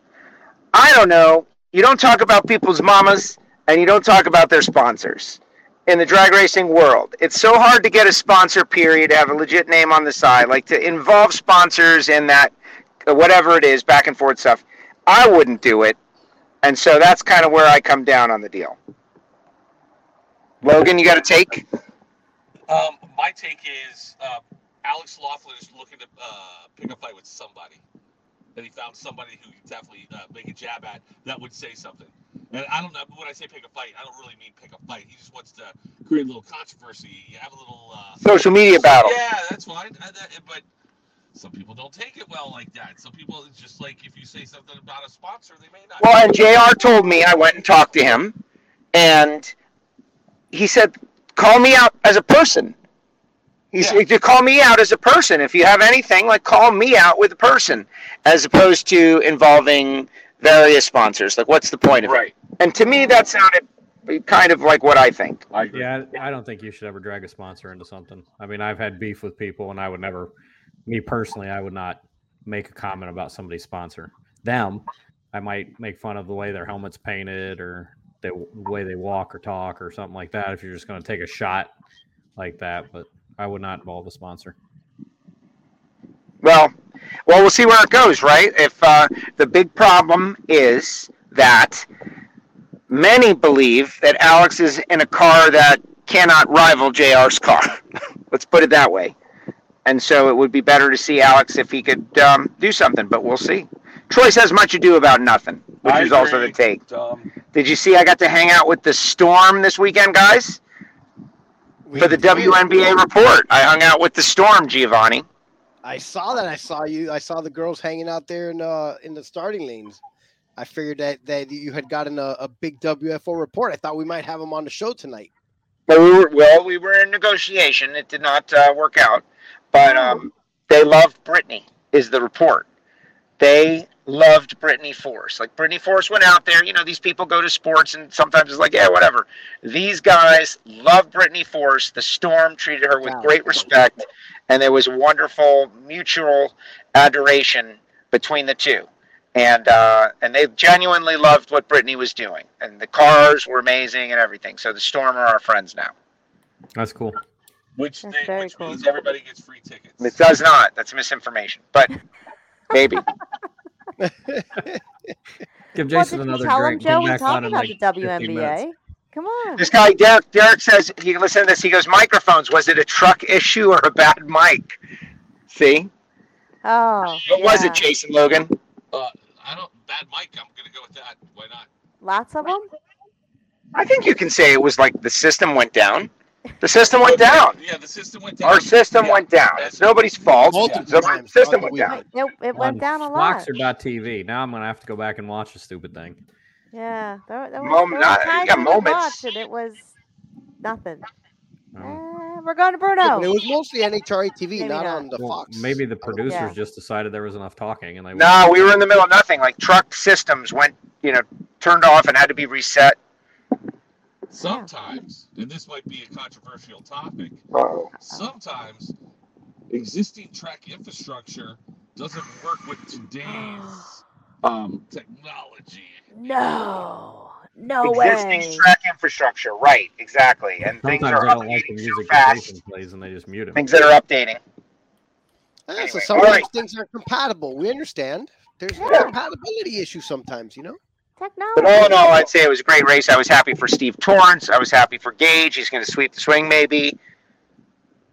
I don't know. You don't talk about people's mamas, and you don't talk about their sponsors in the drag racing world. It's so hard to get a sponsor. Period. To have a legit name on the side, like to involve sponsors in that, whatever it is, back and forth stuff. I wouldn't do it. And so that's kind of where I come down on the deal. Logan, you got a take? Um, my take is uh, Alex Laughlin is looking to uh, pick a fight with somebody, and he found somebody who definitely uh, make a jab at that would say something. And I don't know but when I say pick a fight, I don't really mean pick a fight. He just wants to create a little controversy, have a little uh, Social media battle. Yeah, that's fine. Uh, that- but some people don't take it well like that. Some people, it's just like if you say something about a sponsor, they may not. Well, and JR told me, I went and talked to him, and he said, call me out as a person. He Yeah. said, to call me out as a person. If you have anything, like call me out with a person, as opposed to involving various sponsors. Like, what's the point of it? right. And to me, that sounded kind of like what I think. I. Yeah, I I don't think you should ever drag a sponsor into something. I mean, I've had beef with people, and I would never, me personally, I would not make a comment about somebody's sponsor. Them, I might make fun of the way their helmet's painted or the way they walk or talk or something like that. If you're just going to take a shot like that, but I would not involve a sponsor. Well, well, we'll see where it goes, right? If uh, the big problem is that many believe that Alex is in a car that cannot rival JR's car. Let's put it that way. And so it would be better to see Alex if he could um, do something, but we'll see. Troy says much ado about nothing, which I is also the agree. take. Um, Did you see I got to hang out with the Storm this weekend, guys? For the WNBA report. I hung out with the Storm, Giovanni. I saw that. I saw you. I saw the girls hanging out there in uh in the starting lanes. I figured that that you had gotten a, a big WFO report. I thought we might have them on the show tonight. Well, we were, well, we were in negotiation. It did not uh, work out, but um, they loved Brittany. Is the report? They loved Brittany Force. Like Brittany Force went out there. You know, these people go to sports, and sometimes it's like, yeah, whatever. These guys loved Brittany Force. The Storm treated her with great respect, and there was wonderful mutual adoration between the two. And uh, and they genuinely loved what Brittany was doing, and the cars were amazing and everything. So the Storm are our friends now. That's cool. Which That's they, very which cool. means everybody gets free tickets. It does not. That's misinformation. But maybe. Give Well, Jason did you another tell him. Joe? We back talked on about like the WNBA. Come on. This guy Derek Derek says he listen to this. He goes, microphones. Was it a truck issue or a bad mic? See, Oh, what was it, Jason Logan? Uh, I don't bad mic. I'm gonna go with that. Why not? Lots of them. I think you can say it was like the system went down. The system went down. Yeah, the system went down. Our system Yeah. went down. It's nobody's fault. Multiple The times system went the down. weekend. It, it went down a lot. Foxer.tv. Now I'm going to have to go back and watch the stupid thing. Yeah, there, there, was, Mom- there not- were times yeah, when we moments. watched and it was nothing. Oh. Eh, we're going to Yeah, Bruno. but it was mostly NHRA TV, not, not. on the Well, Fox. maybe the producers Yeah. just decided there was enough talking and they No, we were in the middle of nothing. Like truck systems went, you know, turned off and had to be reset. Sometimes, and this might be a controversial topic, sometimes existing track infrastructure doesn't work with today's um, technology. No, no Existing way. track infrastructure, right? Exactly, and things Sometimes are I don't like the updating music that fast. plays and they just mute him. Things that are updating. Ah, Anyway, so all sometimes right. things aren't compatible. We understand. There's Yeah. compatibility issues sometimes, you know. Technology. But all in all, I'd say it was a great race. I was happy for Steve Torrence. I was happy for Gaige. He's going to sweep the swing, maybe.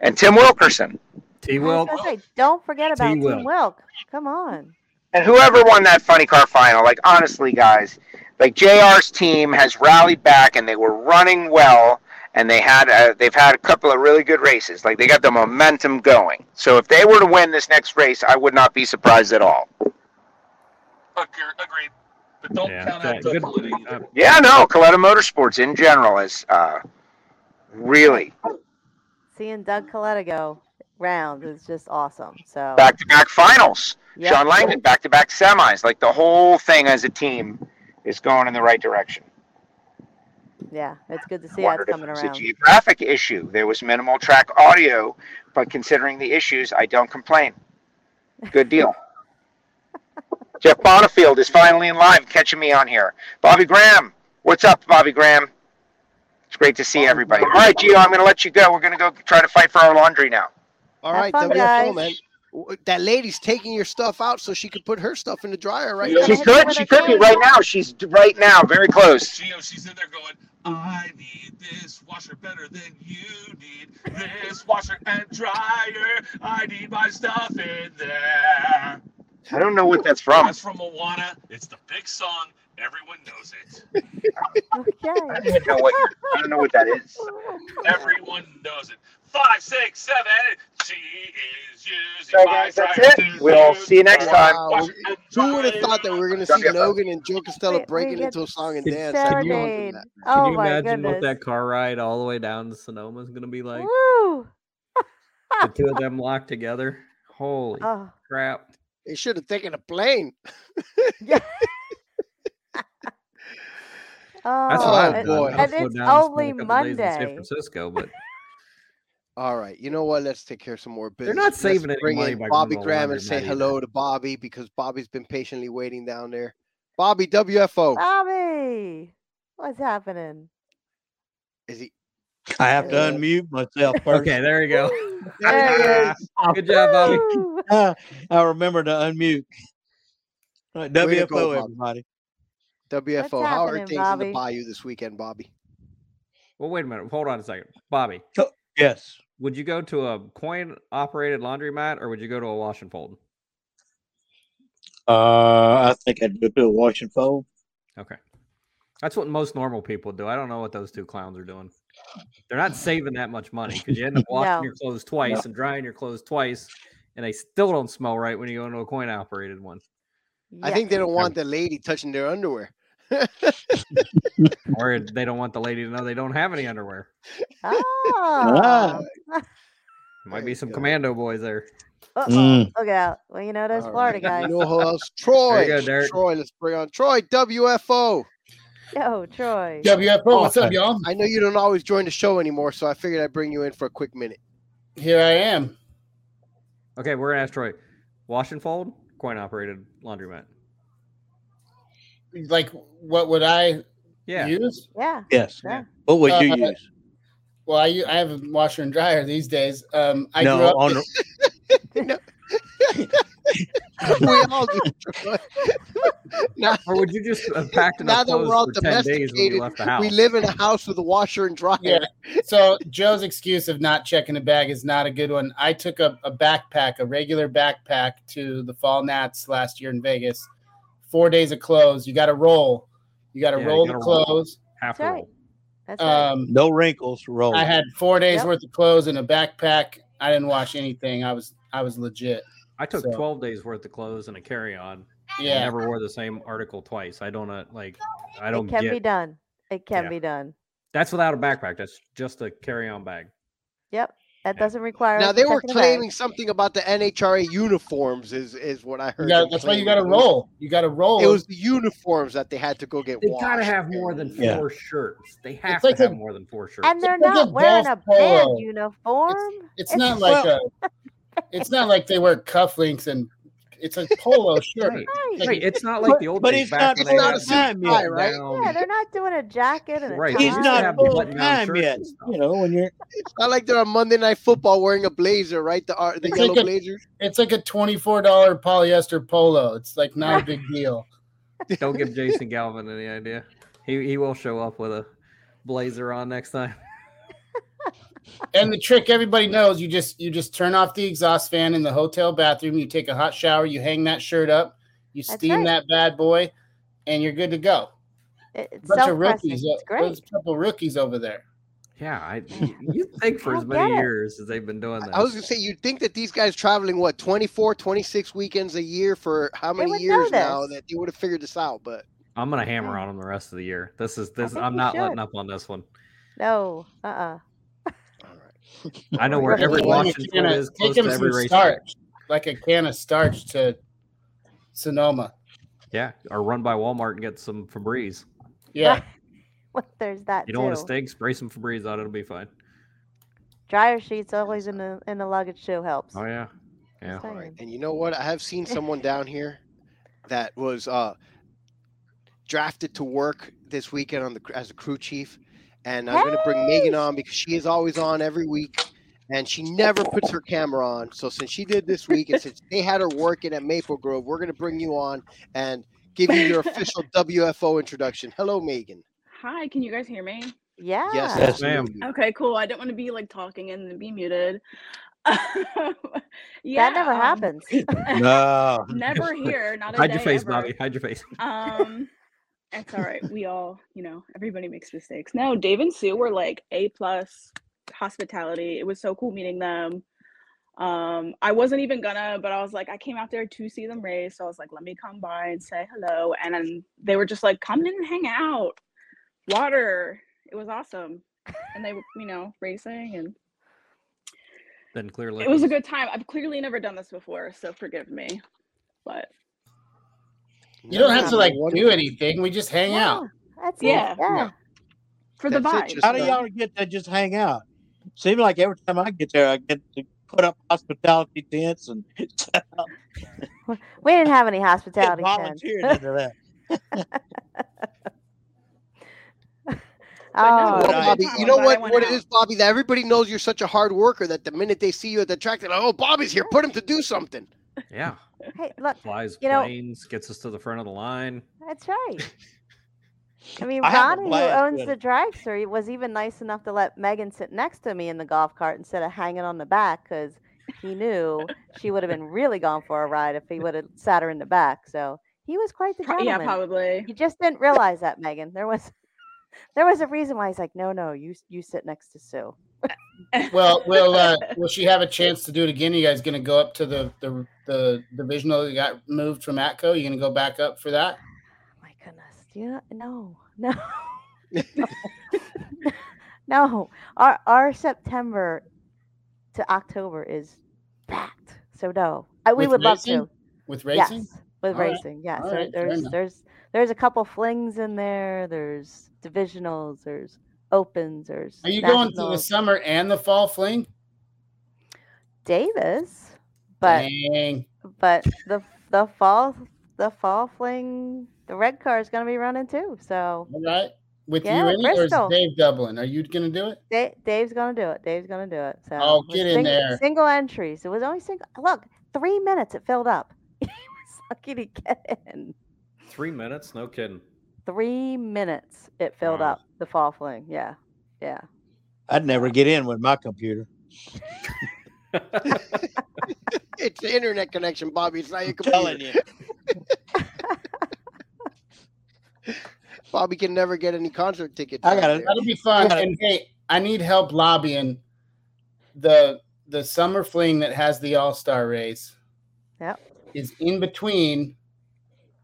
And Tim Wilkerson. T I was Will. say, don't forget about T-Wilk. Team Wilk. Come on. And whoever won that funny car final, like honestly, guys, like JR's team has rallied back and they were running well, and they had a, they've had a couple of really good races. Like they got the momentum going. So if they were to win this next race, I would not be surprised at all. Agreed. Agreed. But don't Yeah, count yeah, out good- Duckley uh, Yeah, no, Kalitta Motorsports in general is uh, really Seeing Doug Kalitta go round is just awesome. So back to back finals. Yep. Shawn Langdon back to back semis. Like the whole thing as a team is going in the right direction. yeah, it's good to see how it's coming it was around. a geographic issue. There was minimal track audio, but considering the issues, I don't complain. Good deal. Jeff Bonifield is finally in live, catching me on here. Bobby Graham, what's up, Bobby Graham? It's great to see everybody. All right, Gio, I'm going to let you go. We're going to go try to fight for our laundry now. All right, fun, WFO, guys. man. That lady's taking your stuff out so she could put her stuff in the dryer right She now. hit you could. She could be right now. She's right now, very close. Gio, she's in there going, I need this washer better than you need this washer and dryer. I need my stuff in there. I don't know what that's from. That's from Moana. It's the big song. Everyone knows it. okay. I don't even know what. I don't know what that is. Everyone knows it. Five, six, seven. She is using So, my guys, that's it. We'll see you next time. Wow. Who would have thought that we were going to see Logan and Joe Costello We- we breaking get into a song and dance? Oh can after you- doing Can Oh you my imagine what that car ride all the way down to Sonoma is going to be like? Woo! the two of them locked together. Holy Oh, crap! They should have taken a plane. yeah. That's oh, what I Oh, boy. and it's down and spend a only Monday. in San Francisco, but All right, you know what? Let's take care of some more business. They're not Let's saving any bring money in by Bobby Graham and say laundromat hello to Bobby because Bobby's been patiently waiting down there. Bobby WFO. Bobby, what's happening? Is he? I have to unmute myself first. okay, there you go. There. Good job, Bobby. Woo! I remember to unmute. All right, WFO, go, everybody. WFO. How are happening, things in Bobby? the Bayou this weekend, Bobby? Well, wait a minute. Hold on a second, Bobby. Yes. Would you go to a coin-operated laundromat or would you go to a wash and fold? Uh, I think I'd go to a wash and fold. Okay, that's what most normal people do. I don't know what those two clowns are doing. They're not saving that much money because you end up washing No. your clothes twice and drying your clothes twice, and they still don't smell right when you go into a coin-operated one. I think they don't want the lady touching their underwear. or they don't want the lady to know they don't have any underwear. Ah. Might be some go. commando boys there. Mm. Look out. Well, you know those All Florida right, guys. You know who else? Troy. go, Derek. Troy, let's bring on Troy WFO. Yo, Troy. WFO, what's up, y'all? I know you don't always join the show anymore, so I figured I'd bring you in for a quick minute. Here I am. Okay, we're gonna ask Troy. Wash and fold, coin-operated laundromat. Like, what would I Yeah. use? Yeah. Yes. Yeah. What would you Uh, use? Well, I I have a washer and dryer these days. Um, I no, grew up. on the- we all do. Now, Or would you just have packed now enough that we're clothes all for ten days when you domesticated, left the house? we live in a house with a washer and dryer. Yeah. So Joe's excuse of not checking the bag is not a good one. I took a, a backpack, a regular backpack, to the Fall Nats last year in Vegas. Four days of clothes. You got to roll. You got to Yeah, roll the gotta roll. clothes. Half That's right. roll. That's right. Um, no wrinkles. Roll. I had four days Yep. worth of clothes in a backpack. I didn't wash anything. I was I was legit. I took So- twelve days worth of clothes and a carry-on. Yeah. I Yeah. never wore the same article twice. I don't uh, like. I don't It can get. be done. It can Yeah. be done. That's without a backpack. That's just a carry-on bag. Yep. That doesn't require. Now they were checking the bag. claiming something about the NHRA uniforms. Is is what I heard. got, them that's why you got to roll. You got to roll. It was the uniforms that they had to go get They gotta have more than four Yeah. shirts. They have like to have a- more than four shirts. And they're It's a not wearing a golf band uniform. It's not like a. It's not like they wear cufflinks and. It's a polo shirt. Right. Right. Right, It's not like the old but days he's back not when full they had time yet, right? down- Yeah, they're not doing a jacket and a Right, tie. they He's not have the full button-down time yet. You know, when you're It's not like they're on Monday Night Football wearing a blazer, right? The uh, the It's yellow like a- blazers. It's like a twenty-four dollar polyester polo. It's like not a big deal. Don't give Jason Galvin any idea. He he will show up with a blazer on next time. And the trick everybody knows, you just you just turn off the exhaust fan in the hotel bathroom. You take a hot shower. You hang that shirt up. You That's steam right. that bad boy, and you're good to go. It- It's bunch of rookies. It's uh, great. There's a couple rookies over there. Yeah, I you think for as many years as they've been doing that. I was gonna say you'd think that these guys traveling what 24, 26 weekends a year for how many years now that they would have figured this out, but I'm gonna hammer on them the rest of the year. This is this. I'm you not letting up on this one. No. Uh. uh all right. I know where every Take wash him and a can of- is take close him to every some race. starch, like a can of starch to Sonoma. Yeah, or run by Walmart and get some Febreze. Yeah, Well, there's that You don't too. want to stink? Spray some Febreze on. It'll be fine. Dryer sheets always in the in the luggage too helps. Oh yeah, yeah. Just All right. saying. And you know what? I have seen someone down here that was uh drafted to work this weekend on the as a crew chief, and I'm going to bring Megan on because she is always on every week. and she never puts her camera on. So since she did this week, and since they had her working at Maple Grove, we're gonna bring you on and give you your official WFO introduction. Hello, Megan. Hi, can you guys hear me? Yeah. Yes, Yes, ma'am. Okay, cool. I don't want to be like talking and be muted. yeah, that never um, happens. No. Never here, not a Hide day your face, ever. Bobby. Hide your face. Um, it's all right. We all, you know, everybody makes mistakes. No, Dave and Sue were like A plus hospitality. It was so cool meeting them. Um, I wasn't even gonna, but I was like, I came out there to see them race, so I was like, let me come by and say hello. And then they were just like, come in and hang out. Water. It was awesome. And they were, you know, racing and Then clearly it was a good time. I've clearly never done this before, so forgive me. But You don't have to like do anything. We just hang out. That's Yeah. it. Yeah. for the That's it, vibe. just How do uh, y'all get to just hang out? Seems like every time I get there, I get to put up hospitality tents and We didn't have any hospitality tents. volunteered into that. Oh, it was a Well, Bobby, you know what? What it out. is, Bobby? That everybody knows you're such a hard worker that the minute they see you at the track, they're like, "Oh, Bobby's here. Put him to do something." Yeah. hey, look, Flies You know- planes, gets us to the front of the line. that's right. I mean, I Ronnie, who owns with the it. dragster, he was even nice enough to let Megan sit next to me in the golf cart instead of hanging on the back because he knew she would have been really gone for a ride if he would have sat her in the back. So he was quite the gentleman. yeah, probably. You just didn't realize that, Megan. There was there was a reason why he's like, no, no, you you sit next to Sue. Well, will uh, will she have a chance to do it again? Are You guys going to go up to the the the divisional that got moved from Atco? You going to go back up for that? My goodness, you? No, no, no. Our our September to October is packed. So no, I, we With would love to. With racing? Yes, with All right, racing. Yes, all right, there's there's there's a couple flings in there. There's divisionals. There's opens. There's Are you going to the summer and the fall fling? Davis, but Dang. but the the fall the fall fling the red car is going to be running too. So All right. With Yeah, you with in it, or is Dave Dublin? Are you going to do it? Da- Dave's going to do it. Dave's going to do it. So Oh, get in there. Single entries. It was only single. Look, three minutes. It filled up. he was lucky to get in. Three minutes? No kidding. Three minutes. It filled Wow. up. The fall fling. Yeah, yeah. I'd never get in with my computer. It's the internet connection, Bobby. It's not your I'm telling you. Bobby can never get any concert tickets. I got it. That'll be fun. And hey, I need help lobbying the the summer fling that has the All Star race. Yep. Is in between,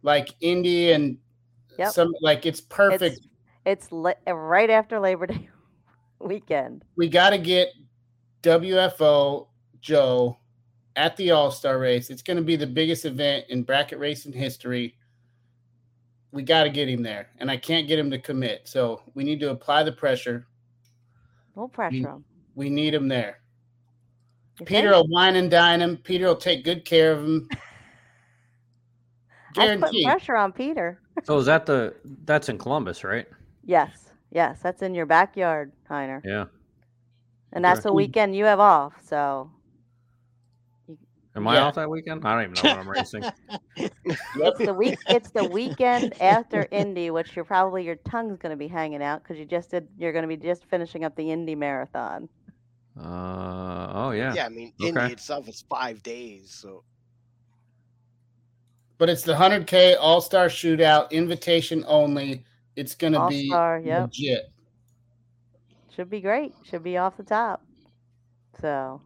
like Indy and Yep. some like it's perfect. It's it's li- right after Labor Day weekend. we got to get WFO Joe at the All Star race. It's going to be the biggest event in bracket racing history. We got to get him there, and I can't get him to commit. So we need to apply the pressure. No pressure him. We need him there. You Peter think? will wine and dine him. Peter will take good care of him. That's putting Guaranteed. pressure on Peter. So is that the that's in Columbus, right? Yes, yes, that's in your backyard, Heiner, Yeah. and that's Okay. the weekend you have off. So Am I Yeah. off that weekend? I don't even know what I'm racing. it's the week. It's the weekend after Indy, which you're probably your tongue's going to be hanging out because you just did. You're going to be just finishing up the Indy marathon. Uh oh yeah. Yeah, I mean, Okay. Indy itself is five days. So But it's the 100K All Star Shootout, invitation only. It's going to be All-Star, yep. legit. Should be great. Should be off the top. So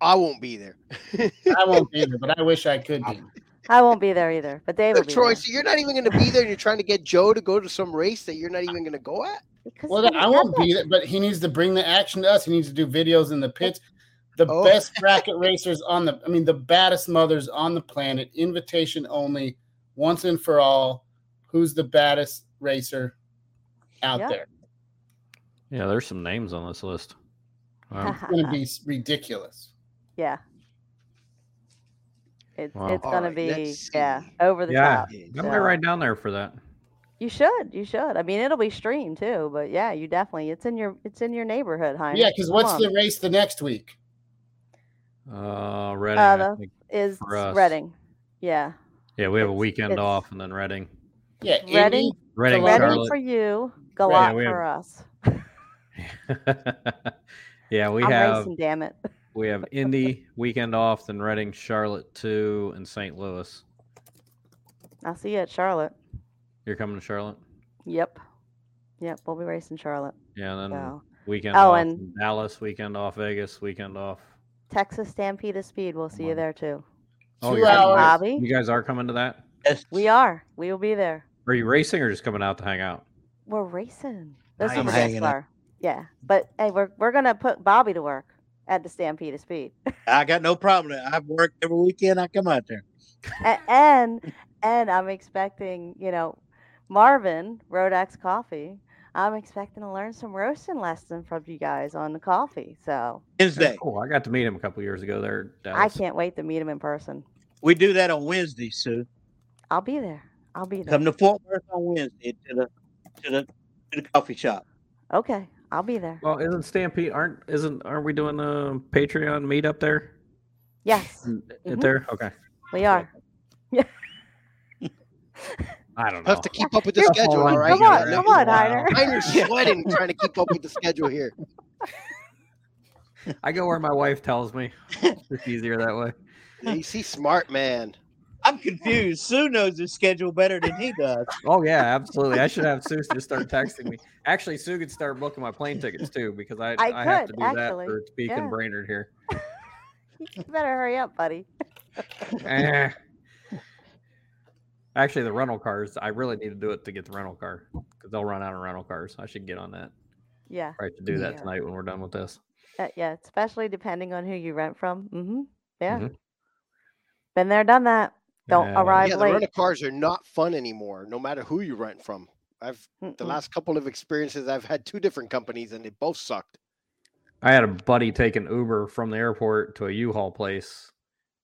I won't be there. I won't be there, but I wish I could be. I won't be there either. But Dave will Look, be Troy, there. so you're not even going to be there, and you're trying to get Joe to go to some race that you're not even going to go at. Because Well, I won't it. be there, but he needs to bring the action to us. He needs to do videos in the pits. The Oh. best bracket racers on the, I mean, the baddest mothers on the planet, invitation only, once and for all. Who's the baddest racer out Yeah. there? Yeah, there's some names on this list. Wow. It's going to be ridiculous. Yeah. It's Wow. it's All gonna right, be yeah over the Yeah. top. Yeah, I might so- ride down there for that. You should. You should. I mean, it'll be streamed too, but yeah, you definitely. It's in your. It's in your neighborhood, Heinz. Yeah, because what's on. the race the next week? Uh, Reading. Uh, the- is for us. Reading. Yeah, Yeah, we have a weekend off and then Reading. Yeah, Reading. Indy, Reading, Reading Reading for you, Yeah, Galat we have- for us. yeah, we I'm have racing, damn it. we have Indy weekend off, then Reading, Charlotte two, and St. Louis. I'll see you at Charlotte. You're coming to Charlotte? Yep. Yep, we'll be racing Charlotte. Yeah, and then So, weekend Oh, off and- Dallas, weekend off Vegas, weekend off. Texas Stampede of Speed, we'll see you there too. Oh, Two hours. Bobby? You guys are coming to that? Yes. We are. We will be there. Are you racing or just coming out to hang out? We're racing. Those Nice. are I'm hanging guest out. Yeah, but hey, we're we're gonna put Bobby to work at the Stampede of Speed, I got no problem. I've worked every weekend. I come out there. A- and and I'm expecting you know Marvin Rodex Coffee. I'm expecting to learn some roasting lesson from you guys on the coffee. So Wednesday. Cool. I got to meet him a couple years ago there. in I can't wait to meet him in person. We do that on Wednesday, Sue. I'll be there. I'll be there. Come to Fort Worth on Wednesday to the to the to the coffee shop. Okay, I'll be there. Well, isn't Stampede aren't isn't aren't we doing the Patreon meet up there? Yes, Mm, Mhm. There? Okay. we are. Yeah. I don't know. Have to keep up with the You're schedule, all right? Come on, come on, Wow. Heiner. Heiner's sweating trying to keep up with the schedule here. I go where my wife tells me. It's easier that way. He's, he's smart, man. I'm confused. Sue knows his schedule better than he does. Oh yeah, absolutely. I should have Sue just start texting me. Actually, Sue could start booking my plane tickets too because I I I, have to do actually. that for Speak Yeah. and Brainerd here. You better hurry up, buddy. Eh. Actually, the rental cars. I really need to do it to get the rental car because they'll run out of rental cars. I should get on that. Yeah, I have to do that Yeah. tonight when we're done with this. uh, yeah. Especially depending on who you rent from. Mm-hmm. Yeah. Mhm. Been there, done that. Don't Yeah. arrive Yeah, the late. rental cars are not fun anymore, no matter who you rent from. I've the Mm-mm. last couple of experiences I've had two different companies and they both sucked. I had a buddy take an Uber from the airport to a U-Haul place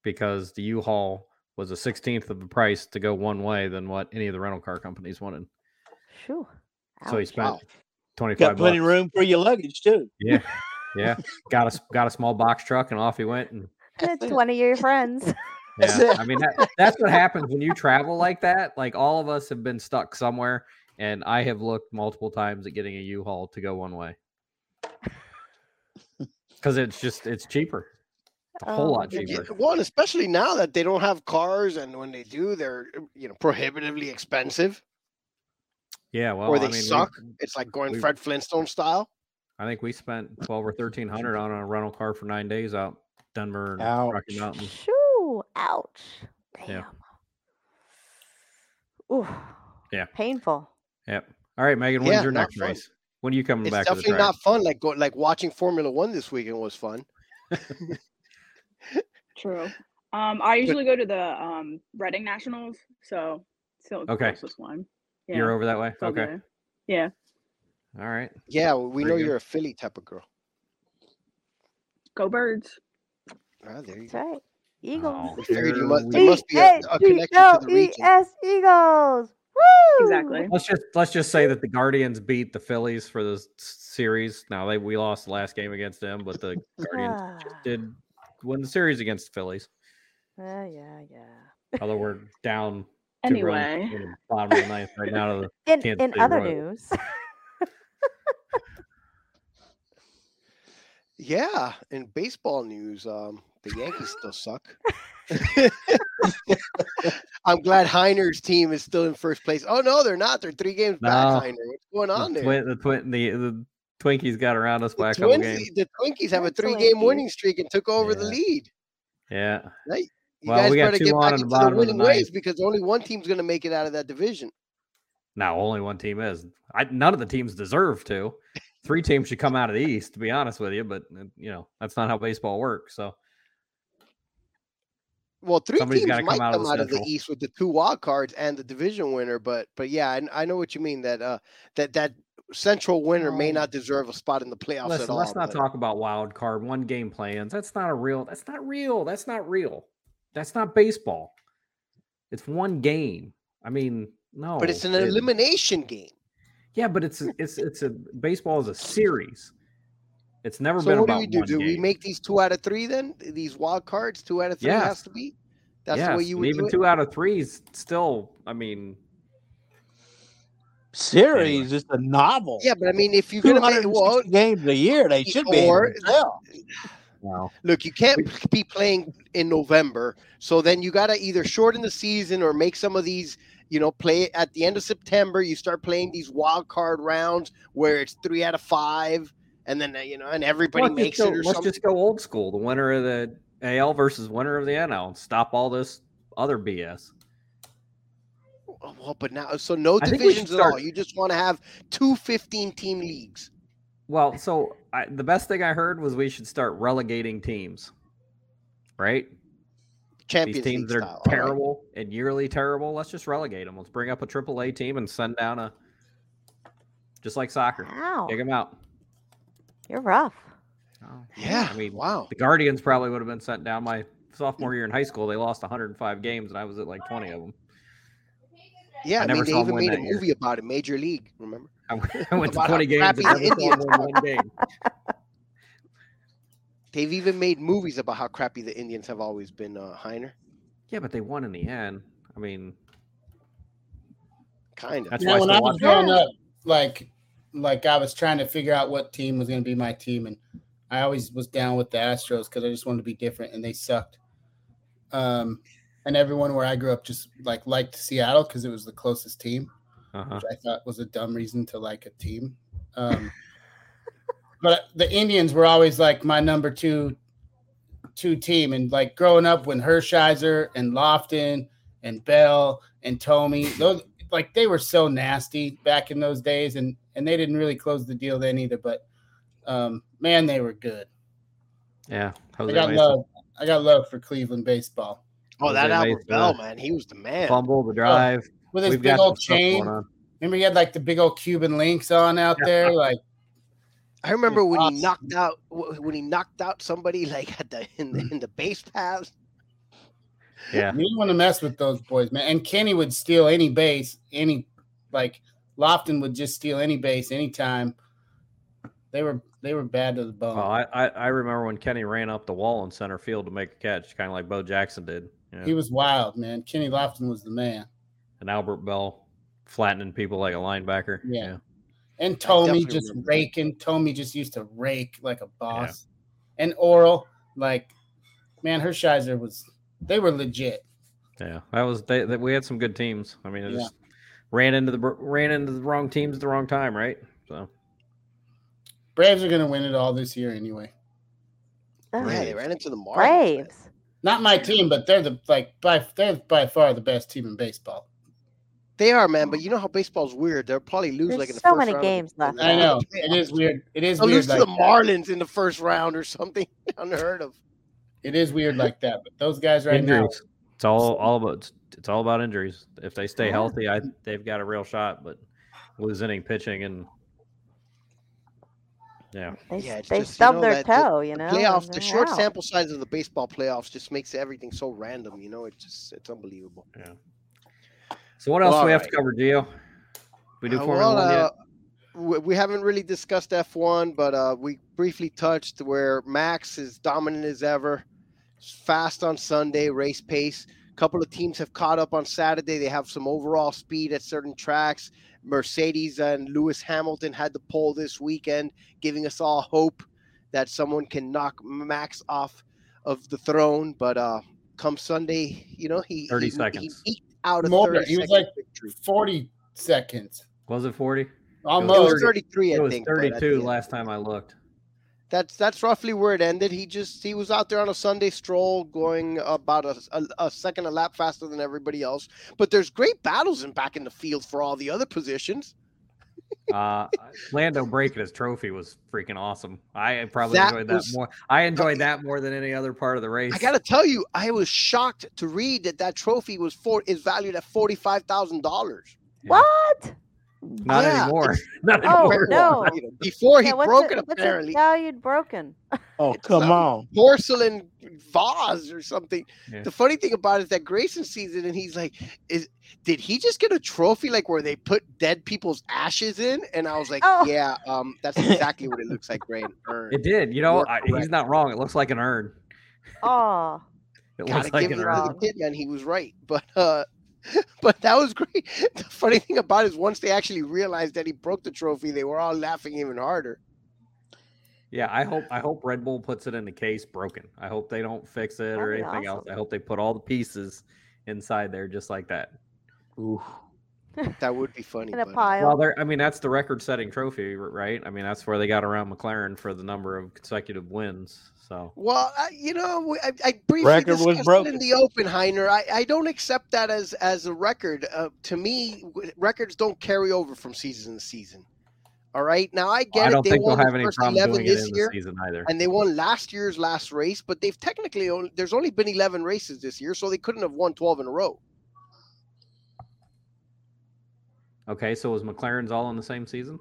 because the U-Haul was a sixteenth of the price to go one way than what any of the rental car companies wanted. Shoo. So he spent Wow. twenty Got five plenty of bucks. room for your luggage too. Yeah, yeah. got a s- got a small box truck and off he went. And And Twenty of your friends. That's yeah. I mean that, that's what happens when you travel like that. Like all of us have been stuck somewhere, and I have looked multiple times at getting a U-Haul to go one way because it's just it's cheaper, a whole Oh, lot cheaper. Yeah, well, and especially now that they don't have cars, and when they do, they're you know prohibitively expensive, Yeah, well, or they I mean, we- suck. It's like going we- Fred Flintstone style. I think we spent twelve or thirteen hundred on a rental car for nine days out Denver and Ouch. Rocky Mountain. Shoo. Ouch. Damn. Yeah. Ooh. Yeah. Painful. Yep. All right, Megan. When's Yeah, your next fun. race? When are you coming It's back to the definitely track? not fun. Like go, like watching Formula One this weekend was fun. True. Um, I usually go to the um Reading Nationals, so still the Okay. closest one. You're over that way. so Okay. there. Yeah. All right. Yeah, we Very know good. you're a Philly type of girl. Go birds. Ah, there you That's go. right. Eagles. Oh, We figured you must, there must be a, a connection to the region. E-A-G-L-E-S Eagles. Woo! Exactly. Let's just let's just say that the Guardians beat the Phillies for the series. Now they we lost the last game against them, but the Guardians just did win the series against the Phillies. Yeah, yeah, yeah. Although we're down two runs Anyway. in the bottom of the ninth right now to the In Kansas in other Royals. news, Yeah, in baseball news, um, the Yankees still suck. I'm glad Heiner's team is still in first place. Oh no, they're not. They're three games No. back. Heiner, what's going on the, there? twin, the twin the the Twinkies got around us by a The couple Twinkies, games. the Twinkies have a three-game winning streak and took over the lead. Yeah. Right? You Well, guys we got better two get on back in the into the bottom of the winning ways ninth. because only one team's going to make it out of that division. Now only one team is. I, none of the teams deserve to. Three teams should come out of the East, to be honest with you. But uh, you know that's not how baseball works. So Well, three Somebody's teams might come out of come the out of the East with the two wild cards and the division winner, but but yeah, I, I know what you mean that uh that that Central winner may not deserve a spot in the playoffs at all. let's not but- talk about wild card one game plans. That's not a real. That's not real. That's not real. That's not baseball. It's one game. I mean, No, but it's an it- elimination game. Yeah, but it's it's it's a baseball is a series. It's never So been what do about we do? one Do we make these two out of three then? These wild cards, two out of three Yes. has to be. That's yes, the way you and even do it. two out of three is still. I mean, Series is a novel. Yeah, but I mean, if you're gonna make 260 well, games a year, they should be able or to wow. look, you can't be playing in November, so then you gotta either shorten the season or make some of these. You know, play at the end of September. You start playing these wild card rounds where it's three out of five, and then uh, you know, and everybody let's makes just go, it or let's something. just go old school. The winner of the AL versus winner of the NL. and Stop all this other BS. Oh, Well, but now, so no I think divisions at all. You just want to have two 15 team leagues. Well, so I, the best thing I heard was we should start relegating teams. Right? Champions These teams League that are style, all right. terrible and yearly terrible. Let's just relegate them. Let's bring up a AAA team and send down a just like soccer. Wow. Take them out. You're rough. Yeah. I mean, wow. The Guardians probably would have been sent down my sophomore year in high school. They lost 105 games, and I was at like 20 of them. Yeah, I I, mean, they even made a that year. movie about it, Major League. Remember? I went, I went to 20 games and crappy never saw Indians one game. They've even made movies about how crappy the Indians have always been, uh, Heiner. Yeah, but they won in the end. I mean, Kind of. That's Yeah, why I when I was growing up, like like I was trying to figure out what team was going to be my team, and I always was down with the Astros because I just wanted to be different, and they sucked. Um, and everyone where I grew up just like liked Seattle because it was the closest team, uh-huh. which I thought was a dumb reason to like a team. Um, but the Indians were always like my number two two team, and like growing up when Hershiser and Lofton and Belle and Thome, those like they were so nasty back in those days, and and they didn't really close the deal then either. But um, man, they were good. yeah. I got Mesa. love. I got love for Cleveland baseball. Oh, that Jose Albert Mesa, Belle, man. He was the man. Fumble, the drive. with his We've big old chain. Remember, he had like the big old Cuban links on out there, like. I remember when Awesome. he knocked out when he knocked out somebody like at the in the, in the base paths. Yeah. You didn't want to mess with those boys, man. And Kenny would steal any base, any like Lofton would just steal any base anytime. They were they were bad to the bone. Well, I, I, I remember when Kenny ran up the wall in center field to make a catch, kind of like Bo Jackson did. you know, He was wild, man. Kenny Lofton was the man. and Albert Belle flattening people like a linebacker. Yeah. And Tommy just remember that. raking. Tommy just used to rake like a boss. And Orel, like, man, her Hershiser was. They were legit. Yeah, that was they, that we had some good teams. I mean, it Yeah. just ran into the ran into the wrong teams at the wrong time, right? So Braves are gonna win it all this year anyway. Ugh. Yeah, they ran into the Marlins. Braves. Not my team, but they're the like by they're by far the best team in baseball. They are, man. But you know how baseball's weird. They'll probably lose There's like in the so first many round games left. I know it is weird. It is They'll weird lose to like the that. Marlins in the first round or something unheard of. It is weird like that. But those guys right now, it's all all about it's all about injuries. If they stay healthy, I they've got a real shot. But lose inning pitching and yeah, They, Yeah, it's they just, you know, their that- the- toe, you The know. playoffs. The short out. sample size of the baseball playoffs just makes everything so random. You know, it's just it's unbelievable. yeah. So what else Well, do we have alright. to cover, Gio? We do Uh, Formula well, One yet? uh, we, we haven't really discussed F1, but uh, we briefly touched where Max is dominant as ever, fast on Sunday, race pace. A couple of teams have caught up on Saturday. They have some overall speed at certain tracks. Mercedes and Lewis Hamilton had the pole this weekend, giving us all hope that someone can knock Max off of the throne. But uh, come Sunday, you know, he 30 he, seconds. he eked out a more. 30 He was like victory. forty seconds, Was it forty? It almost. was 33, I It was think. but at the thirty-two last time I looked. That's that's roughly where it ended. He just he was out there on a Sunday stroll, going about a, a, a second a lap faster than everybody else. But there's great battles in back in the field for all the other positions. Uh, Lando breaking his trophy was freaking awesome. I probably That enjoyed that was- more. I enjoyed that more than any other part of the race. I gotta tell you, I was shocked to read that that trophy was for is valued at forty five thousand dollars. What? Not Yeah, anymore. it's- Not Oh anymore. no! Before he Yeah, broke it, What's apparently. it valued broken? Oh, come on. porcelain vase or something. Yeah. The funny thing about it is that Grayson sees it and he's like, "Is did he just get a trophy like where they put dead people's ashes in?" And I was like, Oh. "Yeah, um, that's exactly what it looks like, Gray. An urn. It did. You know, I, he's not wrong. It looks like an urn. Oh, It Gotta like give an it to the kid, man. He was right, but uh, but that was great. The funny thing about it is once they actually realized that he broke the trophy, they were all laughing even harder. Yeah, I hope I hope Red Bull puts it in the case broken. I hope they don't fix it or That'd be anything else. I hope they put all the pieces inside there just like that. Ooh. That would be funny. in a but, uh, pile. Well, they're I mean that's the record-setting trophy, right? I mean that's where they got around McLaren for the number of consecutive wins. So Well, I, you know, I, I briefly Record discussed it broken. in the open, Heiner. I, I don't accept that as as a record. Uh, to me, w- records don't carry over from season to season. All right, now I get I it. don't They think they'll won the have any first problem 11 doing it this in year, the season either. and they won last year's last race, but they've technically only, there's only been 11 races this year, so they couldn't have won 12 in a row. Okay, so was McLaren's all in the same season?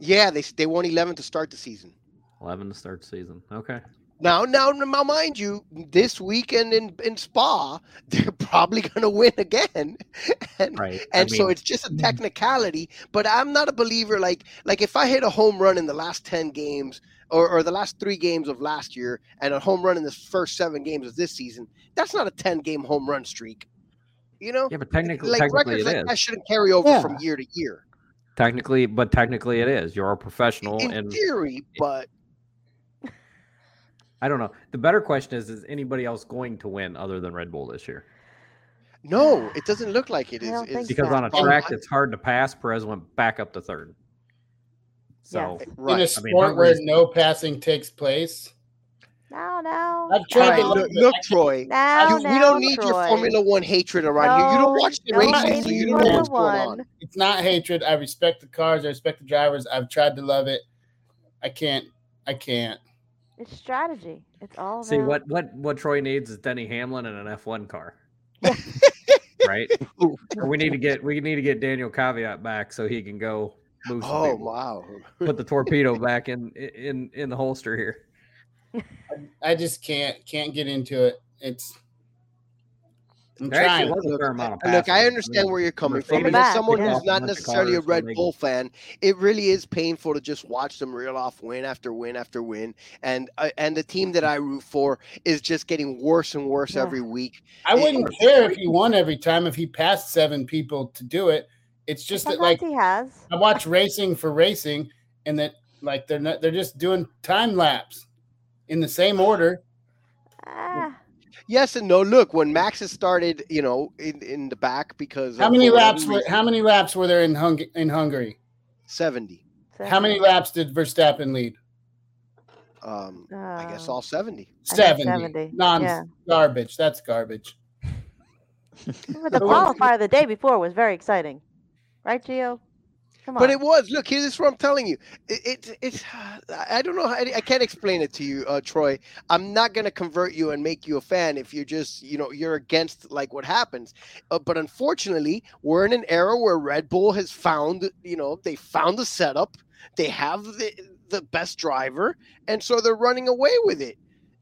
Yeah, they they won 11 to start the season. Eleven to start the season. Okay. Now, now, now, mind you, this weekend in, in Spa, they're probably going to win again, and Right. I and so it's just a hmm. technicality. But I'm not a believer. Like like if I hit a home run in the last ten games or, or the last three games of last year, and a home run in the first seven games of this season, that's not a ten game home run streak. You know, yeah, but technically, like technically records it like is. that shouldn't carry over Yeah. from year to year. Technically, but technically it is. You're a professional, In and theory, but I don't know. The better question is: Is anybody else going to win other than Red Bull this year? no, it doesn't look like it is. I is. don't is- think Because so. on a track I- that's hard to pass, Perez went back up to third. So Yes. In a right. I mean, sport where no passing takes place, No, no. I've tried right, to look, look, Troy. Now, You, we don't need your Formula One hatred around here. You don't watch the no races, so you don't know what's going on. It's not hatred. I respect the cars. I respect the drivers. I've tried to love it. I can't. I can't. It's strategy. It's all see about- what what what Troy needs is Denny Hamlin and an F1 car. right? We need to get we need to get Daniil Kvyat back so he can go move Oh people. wow! Put the torpedo back in in in the holster here. I just can't. Can't get into it. It's. I'm There trying. was a fair amount of Look, I understand mean, where you're coming from. And as someone yeah. who's not necessarily a Red. Bull fan, it really is painful to just watch them reel off win after win after win. And uh, and the team that I root for is just getting worse and worse Yeah. every week. I wouldn't care if he won every time if he passed seven people to do it. It's just that like he has. I watch racing for racing, and that like they're not they're just doing time lapse in the same order. Ah, Yes and no. Look, when Max has started, you know, in, in the back because How many laps were how many laps were there in Hung in Hungary? seventy. How many laps did Verstappen lead? Um, I guess Uh, all seventy. 70. 70, Non yeah. garbage. That's garbage. But the qualifier the day before was very exciting, right, Gio? Come on. But it was. Look, here, this is what I'm telling you. It, it it's. I don't know. How, I can't explain it to you, uh, Troy. I'm not gonna convert you and make you a fan if you're just, you know, you're against like what happens. Uh, but unfortunately, we're in an era where Red Bull has found, you know, they found the setup. They have the the best driver, and so they're running away with it.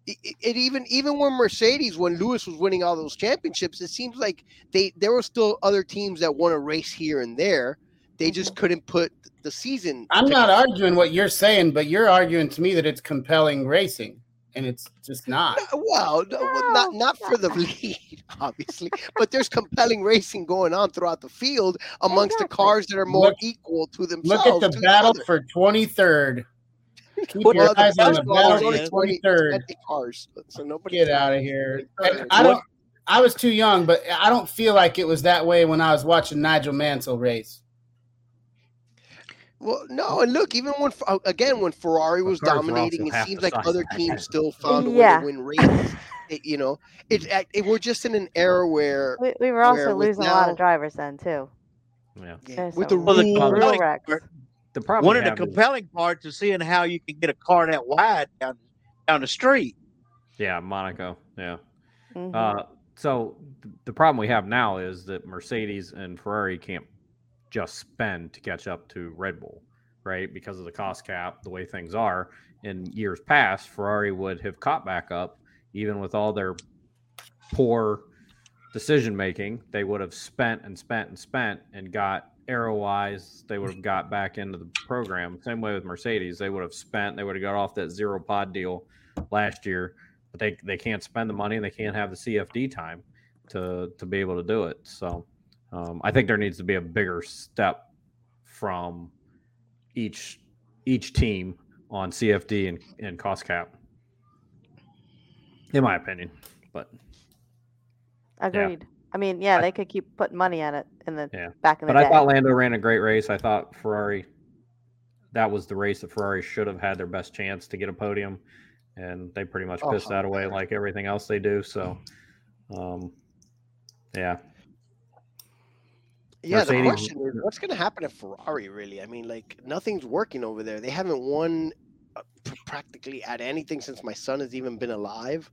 It, it- it even even when Mercedes, when Lewis was winning all those championships, it seems like they there were still other teams that won a race here and there. They just couldn't put the season. I'm to- not arguing what you're saying, but you're arguing to me that it's compelling racing, and it's just not. Well, no, well, not not for the lead, obviously, but there's compelling racing going on throughout the field amongst the cars that are more Look- equal to themselves. Look at the battle other. for 23rd. Keep Well, your eyes on the battle for 23rd. cars, so nobody Get out of here. And I don't. I was too young, but I don't feel like it was that way when I was watching Nigel Mansell race. Well, no, and look, even when uh, again when Ferrari was cars are also dominating, it seems like other teams still found a way Yeah. to win races. It- you know, it, it, we're just in an era where we, we were also with losing a lot of drivers then too. Yeah. yeah, with the some Well, the rules, real compelling part- The problem One of the have is- compelling parts is seeing how you can get a car that wide down down the street. yeah, Monaco. Yeah. Mhm. Uh, so th- the problem we have now is that Mercedes and Ferrari can't just spend to catch up to Red Bull, right? Because of the cost cap, the way things are. In years past, Ferrari would have caught back up, even with all their poor decision making. They would have spent and spent and spent and got aero wise, they would have got back into the program. Same way with Mercedes, they would have spent, they would have got off that zero pod deal last year, but they they can't spend the money and they can't have the CFD time to to be able to do it. So um, I think there needs to be a bigger step from each each team on CFD and, and cost cap, in my opinion. But Agreed. I mean, yeah, they could keep putting money at it in the yeah, back in the but day. I thought Lando ran a great race. I thought Ferrari that was the race that Ferrari should have had their best chance to get a podium, and they pretty much Oh, pissed that away like everything else they do. So, um, yeah, Yeah, the question is, what's going to happen at Ferrari? Really, I mean, like nothing's working over there. They haven't won uh, practically at anything since my son has even been alive.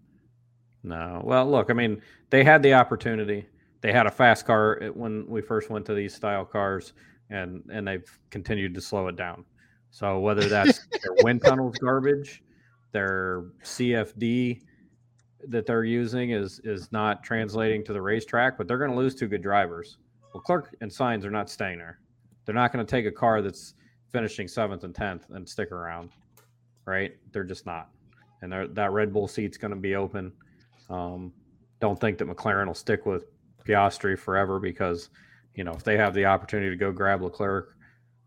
No. Well, look, I mean, they had the opportunity. They had a fast car when we first went to these style cars, and and they've continued to slow it down. So whether that's their wind tunnels garbage, their CFD that they're using is is not translating to the racetrack, but they're going to lose two good drivers. Leclerc and Sainz are not staying there. They're not going to take a car that's finishing seventh and tenth and stick around, right? They're just not. And that Red Bull seat's going to be open. Um, don't think that McLaren will stick with Piastri forever because, you know, if they have the opportunity to go grab Leclerc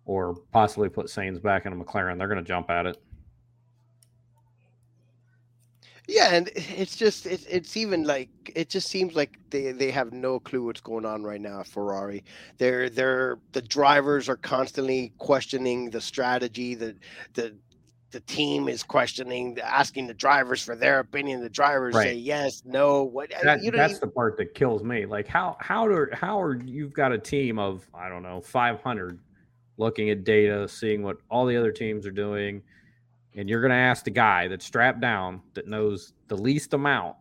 or possibly put Sainz back in a McLaren, they're going to jump at it. Yeah, and it's just it's it's even like it just seems like they they have no clue what's going on right now at Ferrari. They're they're the drivers are constantly questioning the strategy. The the the team is questioning, asking the drivers for their opinion. The drivers say yes, no. What uh, That, you that's even- the part that kills me. Like how how do how are you've got a team of I don't know 500 looking at data, seeing what all the other teams are doing, and you're going to ask the guy that's strapped down that knows the least amount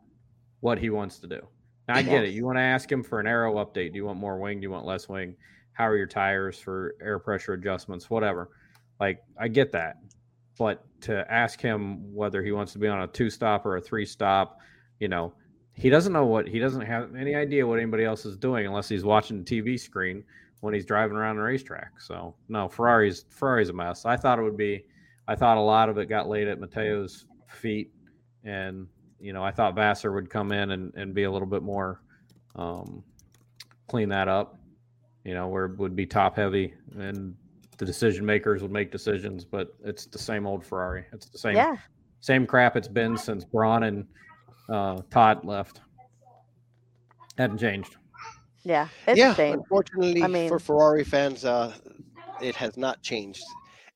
what he wants to do. Now I get it. You want to ask him for an aero update. Do you want more wing? Do you want less wing? How are your tires for air pressure adjustments? Whatever. Like I get that, but to ask him whether he wants to be on a two stop or a three stop, you know, he doesn't know what he doesn't have any idea what anybody else is doing unless he's watching the TV screen when he's driving around the racetrack. So no, Ferrari's Ferrari's a mess. I thought it would be. I thought a lot of it got laid at Mattia's feet, and you know I thought Vasseur would come in and, and be a little bit more um, clean that up. You know where it would be top heavy and the decision makers would make decisions, but it's the same old Ferrari. It's the same Yeah. same crap it's been since Brawn and uh, Todt left. Hadn't changed. Yeah, it's yeah, a unfortunately I mean- for Ferrari fans, uh, it has not changed.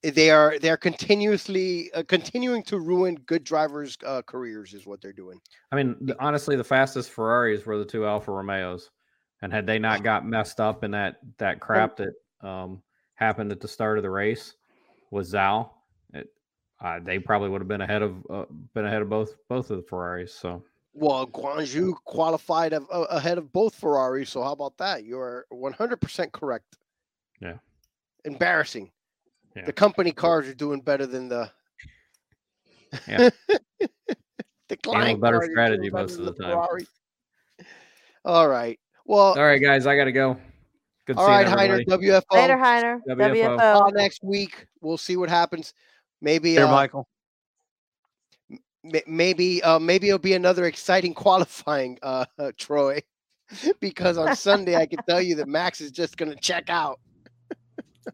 They are they are continuously uh, continuing to ruin good drivers' uh, careers. Is what they're doing. I mean, honestly, the fastest Ferraris were the two Alfa Romeos, and had they not got messed up in that that crap that um, happened at the start of the race with Zhou, it, uh, they probably would have been ahead of uh, been ahead of both both of the Ferraris. So Well, Guanyu qualified of, uh, ahead of both Ferraris. So how about that? You're 100% correct. Yeah. Embarrassing. Yeah. The company cars are doing better than the yeah, the client better cars are doing strategy most of the time. Ferrari. All right. Well, all right, guys, I got to go. Good all seeing right, Heiner. WFO. Later, Heiner. WFO. WFO. Uh, next week, we'll see what happens. Maybe Here, uh, Michael. maybe uh, maybe it'll be another exciting qualifying, uh, Troy, because on Sunday I can tell you that Max is just going to check out.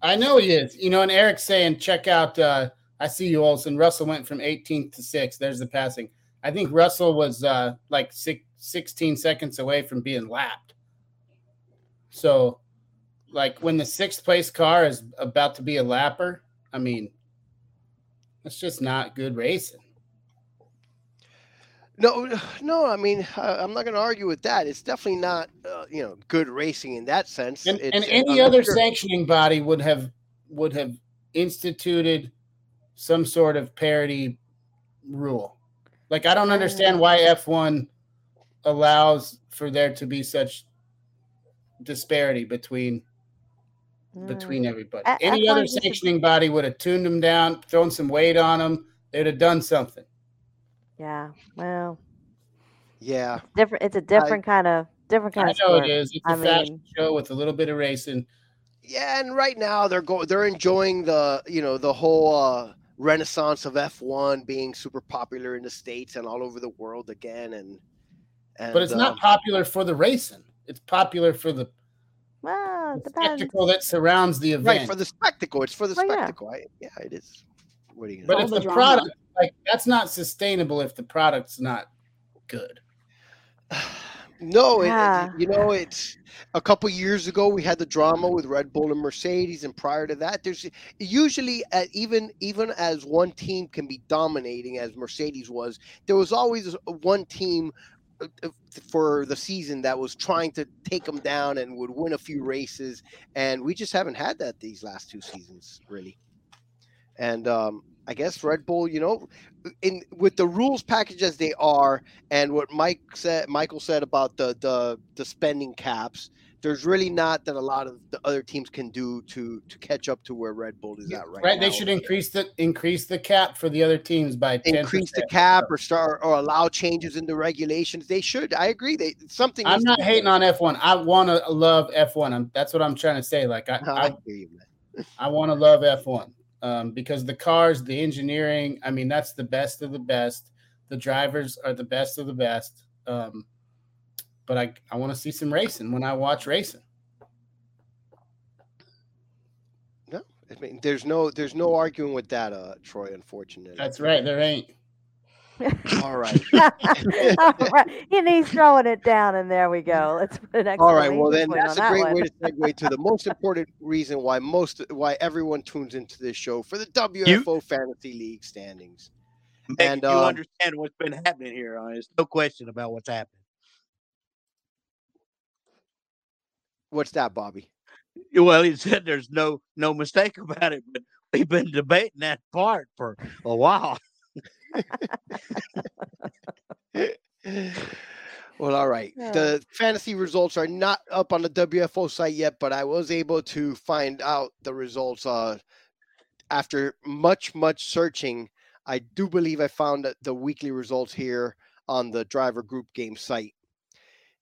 I know he is. You know, and Eric's saying, check out. Uh, I see you, Olson. Russell went from 18th to 6th. There's the passing. I think Russell was uh, like six, 16 seconds away from being lapped. So, like when the sixth place car is about to be a lapper, I mean, that's just not good racing. No, no. I mean, uh, I'm not going to argue with that. It's definitely not, uh, you know, good racing in that sense. And, It's, and uh, any I'm other sure- sanctioning body would have would have instituted some sort of parity rule. Like I don't understand why F1 allows for there to be such disparity between between everybody. A- Any F1 other used to- sanctioning body would have tuned them down, thrown some weight on them. They'd have done something. Yeah. Well, Yeah. different. It's a different kind of different kind I of know sport. it is. It's a I fashion mean, show with a little bit of racing. Yeah, and right now they're going they're enjoying the you know the whole uh renaissance of F1 being super popular in the states and all over the world again and and But it's um, not popular for the racing. It's popular for the well, it depends. spectacle that surrounds the event. right for the spectacle. It's for the Well, yeah. spectacle. I, yeah, it is. What are you but gonna if do? the product like that's not sustainable if the product's not good. No, it- it- you know, it's a couple years ago we had the drama with Red Bull and Mercedes, and prior to that, there's usually uh, even even as one team can be dominating as Mercedes was, there was always one team uh, uh, for the season that was trying to take them down and would win a few races, and we just haven't had that these last two seasons, really. And um, I guess Red Bull, you know, in with the rules package as they are, and what Mike said, Michael said about the the the spending caps, there's really not that a lot of the other teams can do to to catch up to where Red Bull is at right, Right? now. They should increase the increase the cap for the other teams by 10 increase the cap or start or allow changes in the regulations. They should. I agree. They something. I'm not hating on F1. I want to love F1. I'm, that's what I'm trying to say. Like I, I I, hear you, man. I want to love F1 um, because the cars, the engineering. I mean, that's the best of the best. The drivers are the best of the best. Um, but I, I want to see some racing when I watch racing. No, I mean, there's no there's no arguing with that, uh, Troy. Unfortunately, That's right. There ain't. All right. All right. And he's throwing it down, and there we go. Let's put an All right. Well, then point that's a that great one. way to segue to the most important reason why most why everyone tunes into this show for the WFO Fantasy League standings. Make And, you um, understand what's been happening here. Uh, there's no question about what's happening. What's that, Bobby? Well, he said there's no no mistake about it, but we've been debating that part for a while. Well, all right. Yeah. The fantasy results are not up on the WFO site yet, but I was able to find out the results uh, after much, much searching. I do believe I found the weekly results here on the driver group game site.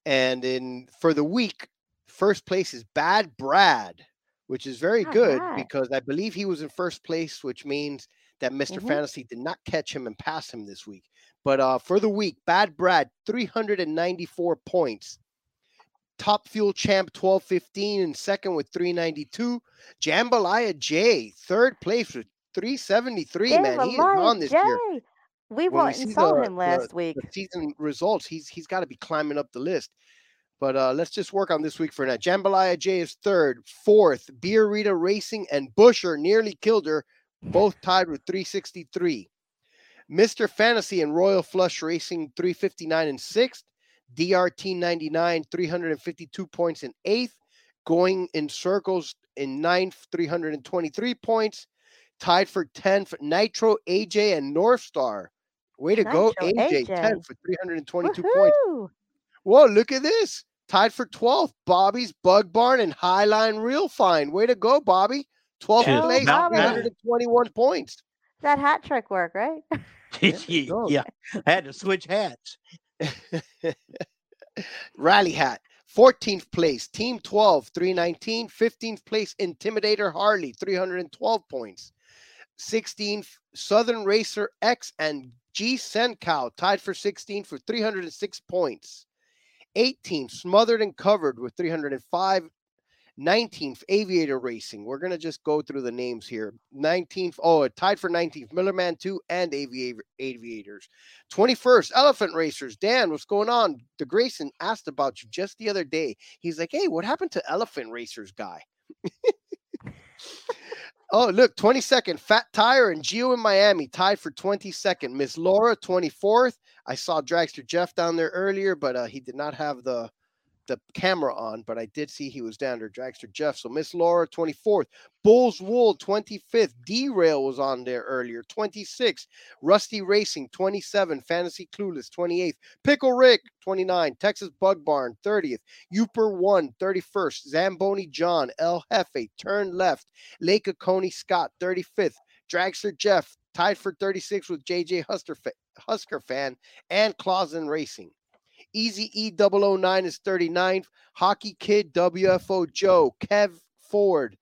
And in for the week, first place is Bad Brad, which is very All good right. because I believe he was in first place, which means that mister Mhm. Fantasy did not catch him and pass him this week. But uh, for the week, Bad Brad, 394 points. Top Fuel Champ, 1215, and second with 392. Jambalaya J, third place with 373. man, he is on this year. We When we and saw the- him last the- week. The season results, he's he's got to be climbing up the list. But uh, let's just work on this week for now. Jambalaya J is third, fourth. Beer Rita Racing and Busher nearly killed her, both tied with 363. Mr. Fantasy and Royal Flush Racing 359 and sixth. DRT 99, 352 points in eighth. Going in circles in ninth, 323 points. Tied for 10th, Nitro AJ and North Star. Way to go, AJ, AJ. 10 for 322 points. Whoa, look at this. Tied for 12th, Bobby's Bug Barn and Highline Real Fine. Way to go, Bobby. 12th Go, place, Bobby. 321 points. That hat trick work, right? go. yeah, I had to switch hats. Rally Hat, 14th place, Team 12, 319. 15th place, Intimidator Harley, 312 points. 16th, Southern Racer X and G Sencow tied for 16 for 306 points. 18th, Smothered and Covered with 305. 19th, Aviator Racing. We're going to just go through the names here. 19th, oh, tied for 19th, Millerman 2 and Aviator, Aviators. 21st, Elephant Racers. Dan, what's going on? The Grayson asked about you just the other day. He's like, hey, what happened to Elephant Racers guy? oh, look, 22nd, Fat Tire and Gio in Miami tied for 22nd. Miss Laura, 24th. I saw Dragster Jeff down there earlier, but uh, he did not have the the camera on, but I did see he was down there, Dragster Jeff. So Miss Laura, 24th. Bulls Wool, 25th. Derail was on there earlier, 26th. Rusty Racing, 27. Fantasy Clueless, 28th. Pickle Rick, 29. Texas Bug Barn, 30th. Uper 1, 31st. Zamboni John, El Jefe, turn left. Lake Oconee Scott, 35th. Dragster Jeff, tied for 36 with JJ Husker, Husker fan and Clausen Racing. Easy E 009 is 39th. Hockey Kid WFO Joe. Kev Ford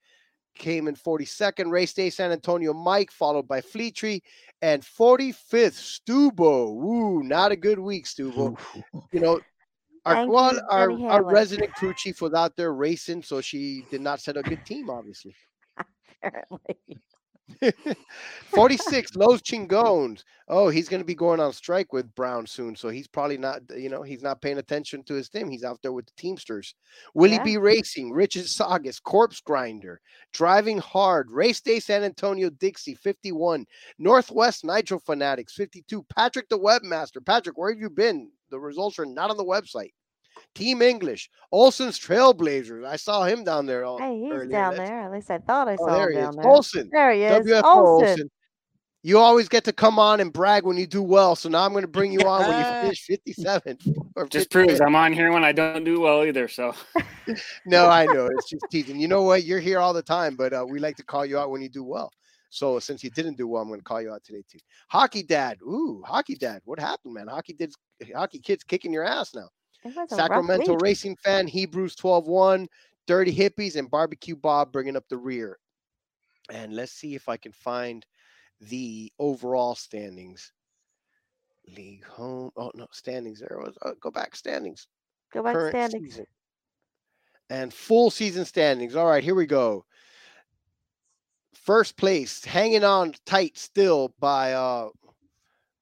came in 42nd. Race Day San Antonio Mike, followed by Fleetree. And 45th, Stubo. Ooh, not a good week, Stubo. you know, our, well, our, our resident crew chief was out there racing, so she did not set a good team, obviously. Apparently. 46 Los Chingones. Oh, he's going to be going on strike with Brown soon, so he's probably not, you know, he's not paying attention to his team. He's out there with the Teamsters. Willie Yeah. B Racing, Richard Saugus, Corpse Grinder, Driving Hard, Race Day San Antonio Dixie 51, Northwest Nitro Fanatics 52, Patrick the Webmaster. Patrick, where have you been? The results are not on the website. Team English, Olson's Trailblazers. I saw him down there. all- Hey, he's earlier. down Let's- there. At least I thought I Oh, saw there him he down is. there. Olson. There he is. WFO Olson. Olson. You always get to come on and brag when you do well. So now I'm going to bring you on when you finish 57th or Just 55th. proves I'm on here when I don't do well either. So No, I know it's just teasing. You know what? You're here all the time, but uh, we like to call you out when you do well. So since you didn't do well, I'm going to call you out today too. Hockey Dad. Ooh, Hockey Dad. What happened, man? Hockey did. Hockey Kids kicking your ass now. It was a rough Sacramento. Racing fan, Hebrews 12 1, Dirty Hippies, and Barbecue Bob bringing up the rear. And let's see if I can find the overall standings. League home. Oh, no, standings. There was. Uh, go back, standings. Go back Current standings. season. And full season standings. All right, here we go. First place, hanging on tight still by uh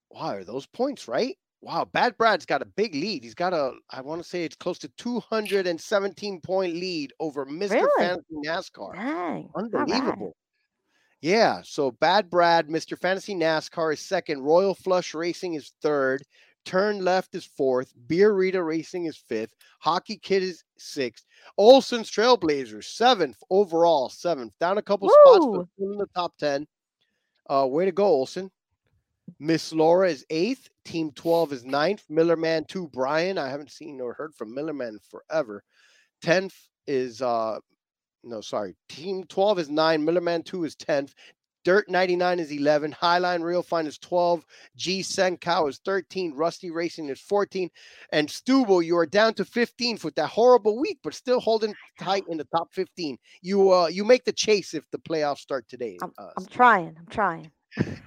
wow, are those points, right? Wow, Bad Brad's got a big lead. He's got a I want to say it's close to 217 point lead over Mr. Really? Fantasy NASCAR. Dang. right. Unbelievable. Yeah. So Bad Brad, Mr. Fantasy NASCAR is second. Royal Flush Racing is third. Turn Left is fourth. Beer Rita Racing is fifth. Hockey Kid is sixth. Olson's Trailblazers seventh overall. Seventh. Down a couple spots, but still in the top ten. Uh, way to go, Olson. Miss Laura is eighth. Team 12 is ninth. Millerman 2, Brian. I haven't seen or heard from Millerman forever. 10th is uh no, sorry. Team 12 is 9. Millerman 2 is 10th. Dirt 99 is 11. Highline Real Fine is 12. G Senkow is 13. Rusty Racing is 14. And Stubble, you are down to 15th with that horrible week, but still holding tight in the top 15. You uh you make the chase if the playoffs start today. I'm, uh, I'm trying. I'm trying.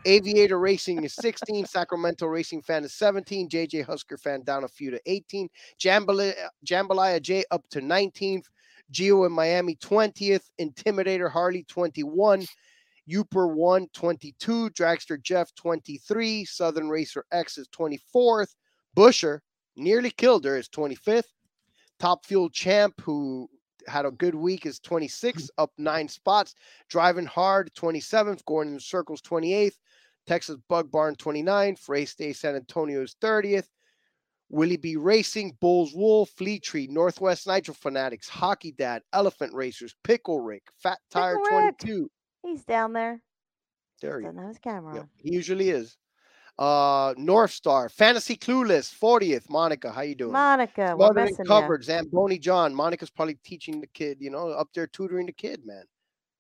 Aviator Racing is 16. Sacramento Racing Fan is 17. JJ Husker Fan down a few to 18. Jambalaya, Jambalaya J up to 19th. Gio in Miami 20th. Intimidator Harley 21. Uper 1 22. Dragster Jeff 23. Southern Racer X is 24th. Busher nearly killed her is 25th. Top Fuel Champ, who had a good week, is 26, mm. up nine spots. Driving Hard, 27th. Going in circles, 28th. Texas Bug Barn, 29th. Race Day San Antonio's is 30th. Willie B Racing, Bulls Wool, Fleet Tree, Northwest Nitro Fanatics, Hockey Dad, Elephant Racers, Pickle Rick, Fat Tire Pickle Rick. 22. He's down there. There he have his camera Yep, he usually is. Uh, North Star, Fantasy Clueless, 40th. Monica, how you doing? Monica, we're missing covered. Zamboni John. Monica's probably teaching the kid, you know, up there tutoring the kid, man.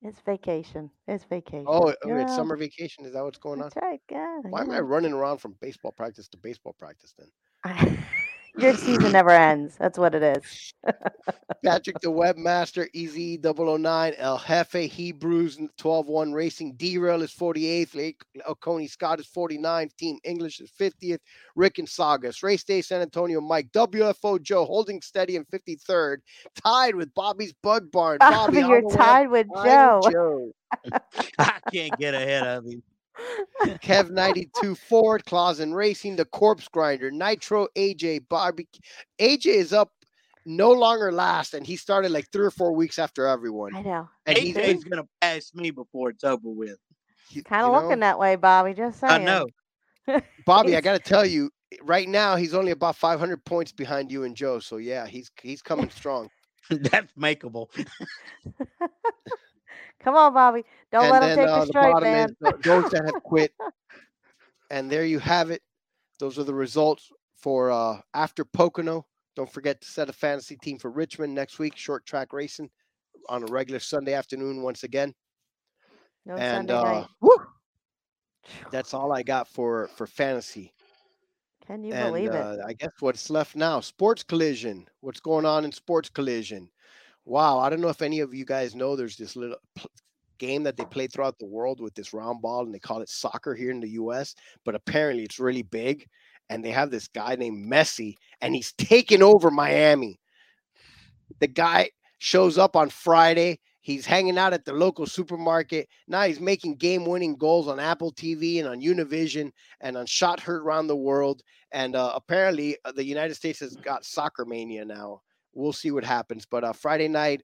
It's vacation. It's vacation. Oh, oh, you it's summer vacation. Is that what's going on? That's right. Yeah. Why am I running around from baseball practice to baseball practice then? Your season never ends. That's what it is. Patrick the Webmaster, Easy 009, El Jefe, Hebrews 12 1 Racing, Derail is 48th, Lake Oconee Scott is 49th, Team English is 50th, Rick and Sagas, Race Day San Antonio, Mike, WFO Joe holding steady in 53rd, tied with Bobby's Bug Barn. Bobby, all you're the way up tied with Joe. Joe. I can't get ahead of him. Kev 92 Ford, Clausen Racing, the Corpse Grinder, Nitro, AJ, Barbecue. AJ is up no longer last, and he started like three or four weeks after everyone. I know. And he's AJ's gonna pass me before it's over with. Kind you of looking know? that way, Bobby. Just saying. I know. Bobby, I got to tell you, right now he's only about 500 points behind you and Joe. So yeah, he's he's coming strong. That's makeable. Come on, Bobby. Don't and let then him take uh, the strike, man. is those that have quit. And there you have it. Those are the results for uh, after Pocono. Don't forget to set a fantasy team for Richmond next week. Short track racing on a regular Sunday afternoon once again. No and Sunday uh, that's all I got for for fantasy. Can you and believe it? uh, I guess what's left now, sports collision. What's going on in sports collision? Wow, I don't know if any of you guys know. There's this little game that they play throughout the world with this round ball, and they call it soccer here in the U.S. But apparently, it's really big, and they have this guy named Messi, and he's taking over Miami. The guy shows up on Friday. He's hanging out at the local supermarket. Now he's making game winning goals on Apple TV and on Univision and on Shot Heard around the world. And uh, apparently, uh, the United States has got soccer mania now. We'll see what happens. But uh, Friday night,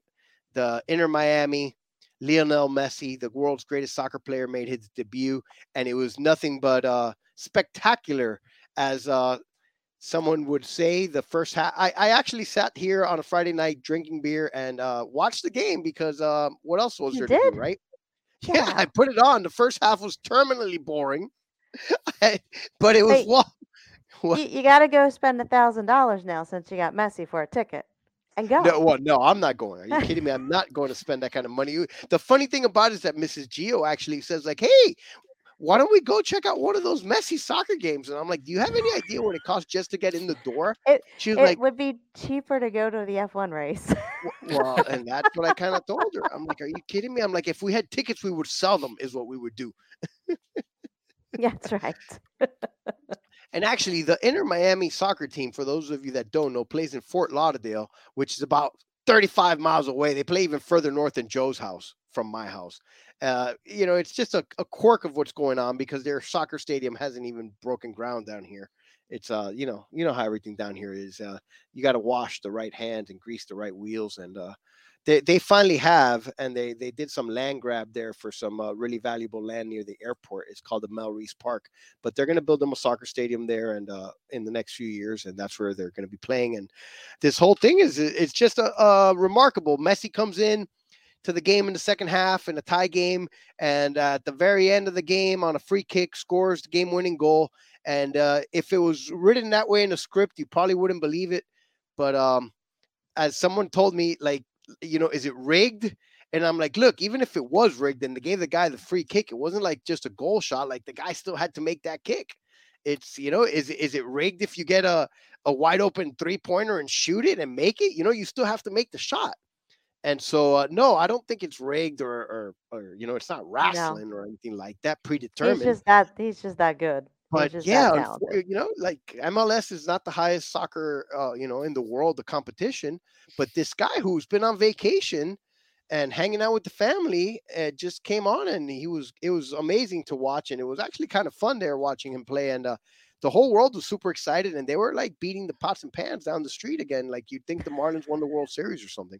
the Inter Miami, Lionel Messi, the world's greatest soccer player, made his debut. And it was nothing but uh, spectacular as uh, someone would say the first half. I, I actually sat here on a Friday night drinking beer and uh, watched the game because um, what else was You there to did? do, right? Yeah. I put it on. The first half was terminally boring, but it was Hey, what? what? You, you got to go spend a thousand dollars now since you got Messi for a ticket, and go. No, well, no, I'm not going. Are you kidding me? I'm not going to spend that kind of money. The funny thing about it is that Mrs. Gio actually says, like, hey, why don't we go check out one of those Messi soccer games? And I'm like, do you have any idea what it costs just to get in the door? It, She was it like, would be cheaper to go to the F1 race. well, and that's what I kind of told her. I'm like, are you kidding me? I'm like, if we had tickets, we would sell them, is what we would do. yeah, that's right. And actually, the Inter Miami soccer team, for those of you that don't know, plays in Fort Lauderdale, which is about 35 miles away. They play even further north than Joe's house from my house. Uh, you know, it's just a, a quirk of what's going on because their soccer stadium hasn't even broken ground down here. It's uh, you know, you know how everything down here is. Uh, you got to wash the right hands and grease the right wheels, and uh, they they finally have, and they they did some land grab there for some uh, really valuable land near the airport. It's called the Melreese Park, but they're going to build them a soccer stadium there, and uh, in the next few years, and that's where they're going to be playing. And this whole thing is it's just a, a remarkable. Messi comes in to the game in the second half in a tie game, and uh, at the very end of the game on a free kick scores the game-winning goal. And uh, if it was written that way in the script, you probably wouldn't believe it. But um, as someone told me, like, you know, is it rigged? And I'm like, look, even if it was rigged and they gave the guy the free kick, it wasn't like just a goal shot. Like the guy still had to make that kick. It's you know, is is it rigged if you get a a wide open three pointer and shoot it and make it? You know, you still have to make the shot. And so, uh, no, I don't think it's rigged or, or, or you know, it's not wrestling or anything like that predetermined. He's just that. He's just that good. But yeah, that unfor- talented. you know, like MLS is not the highest soccer, uh, you know, in the world, the competition. But this guy who's been on vacation and hanging out with the family uh, just came on, and he was it was amazing to watch, and it was actually kind of fun there watching him play, and uh, the whole world was super excited, and they were like beating the pots and pans down the street again, like you'd think the Marlins won the World Series or something.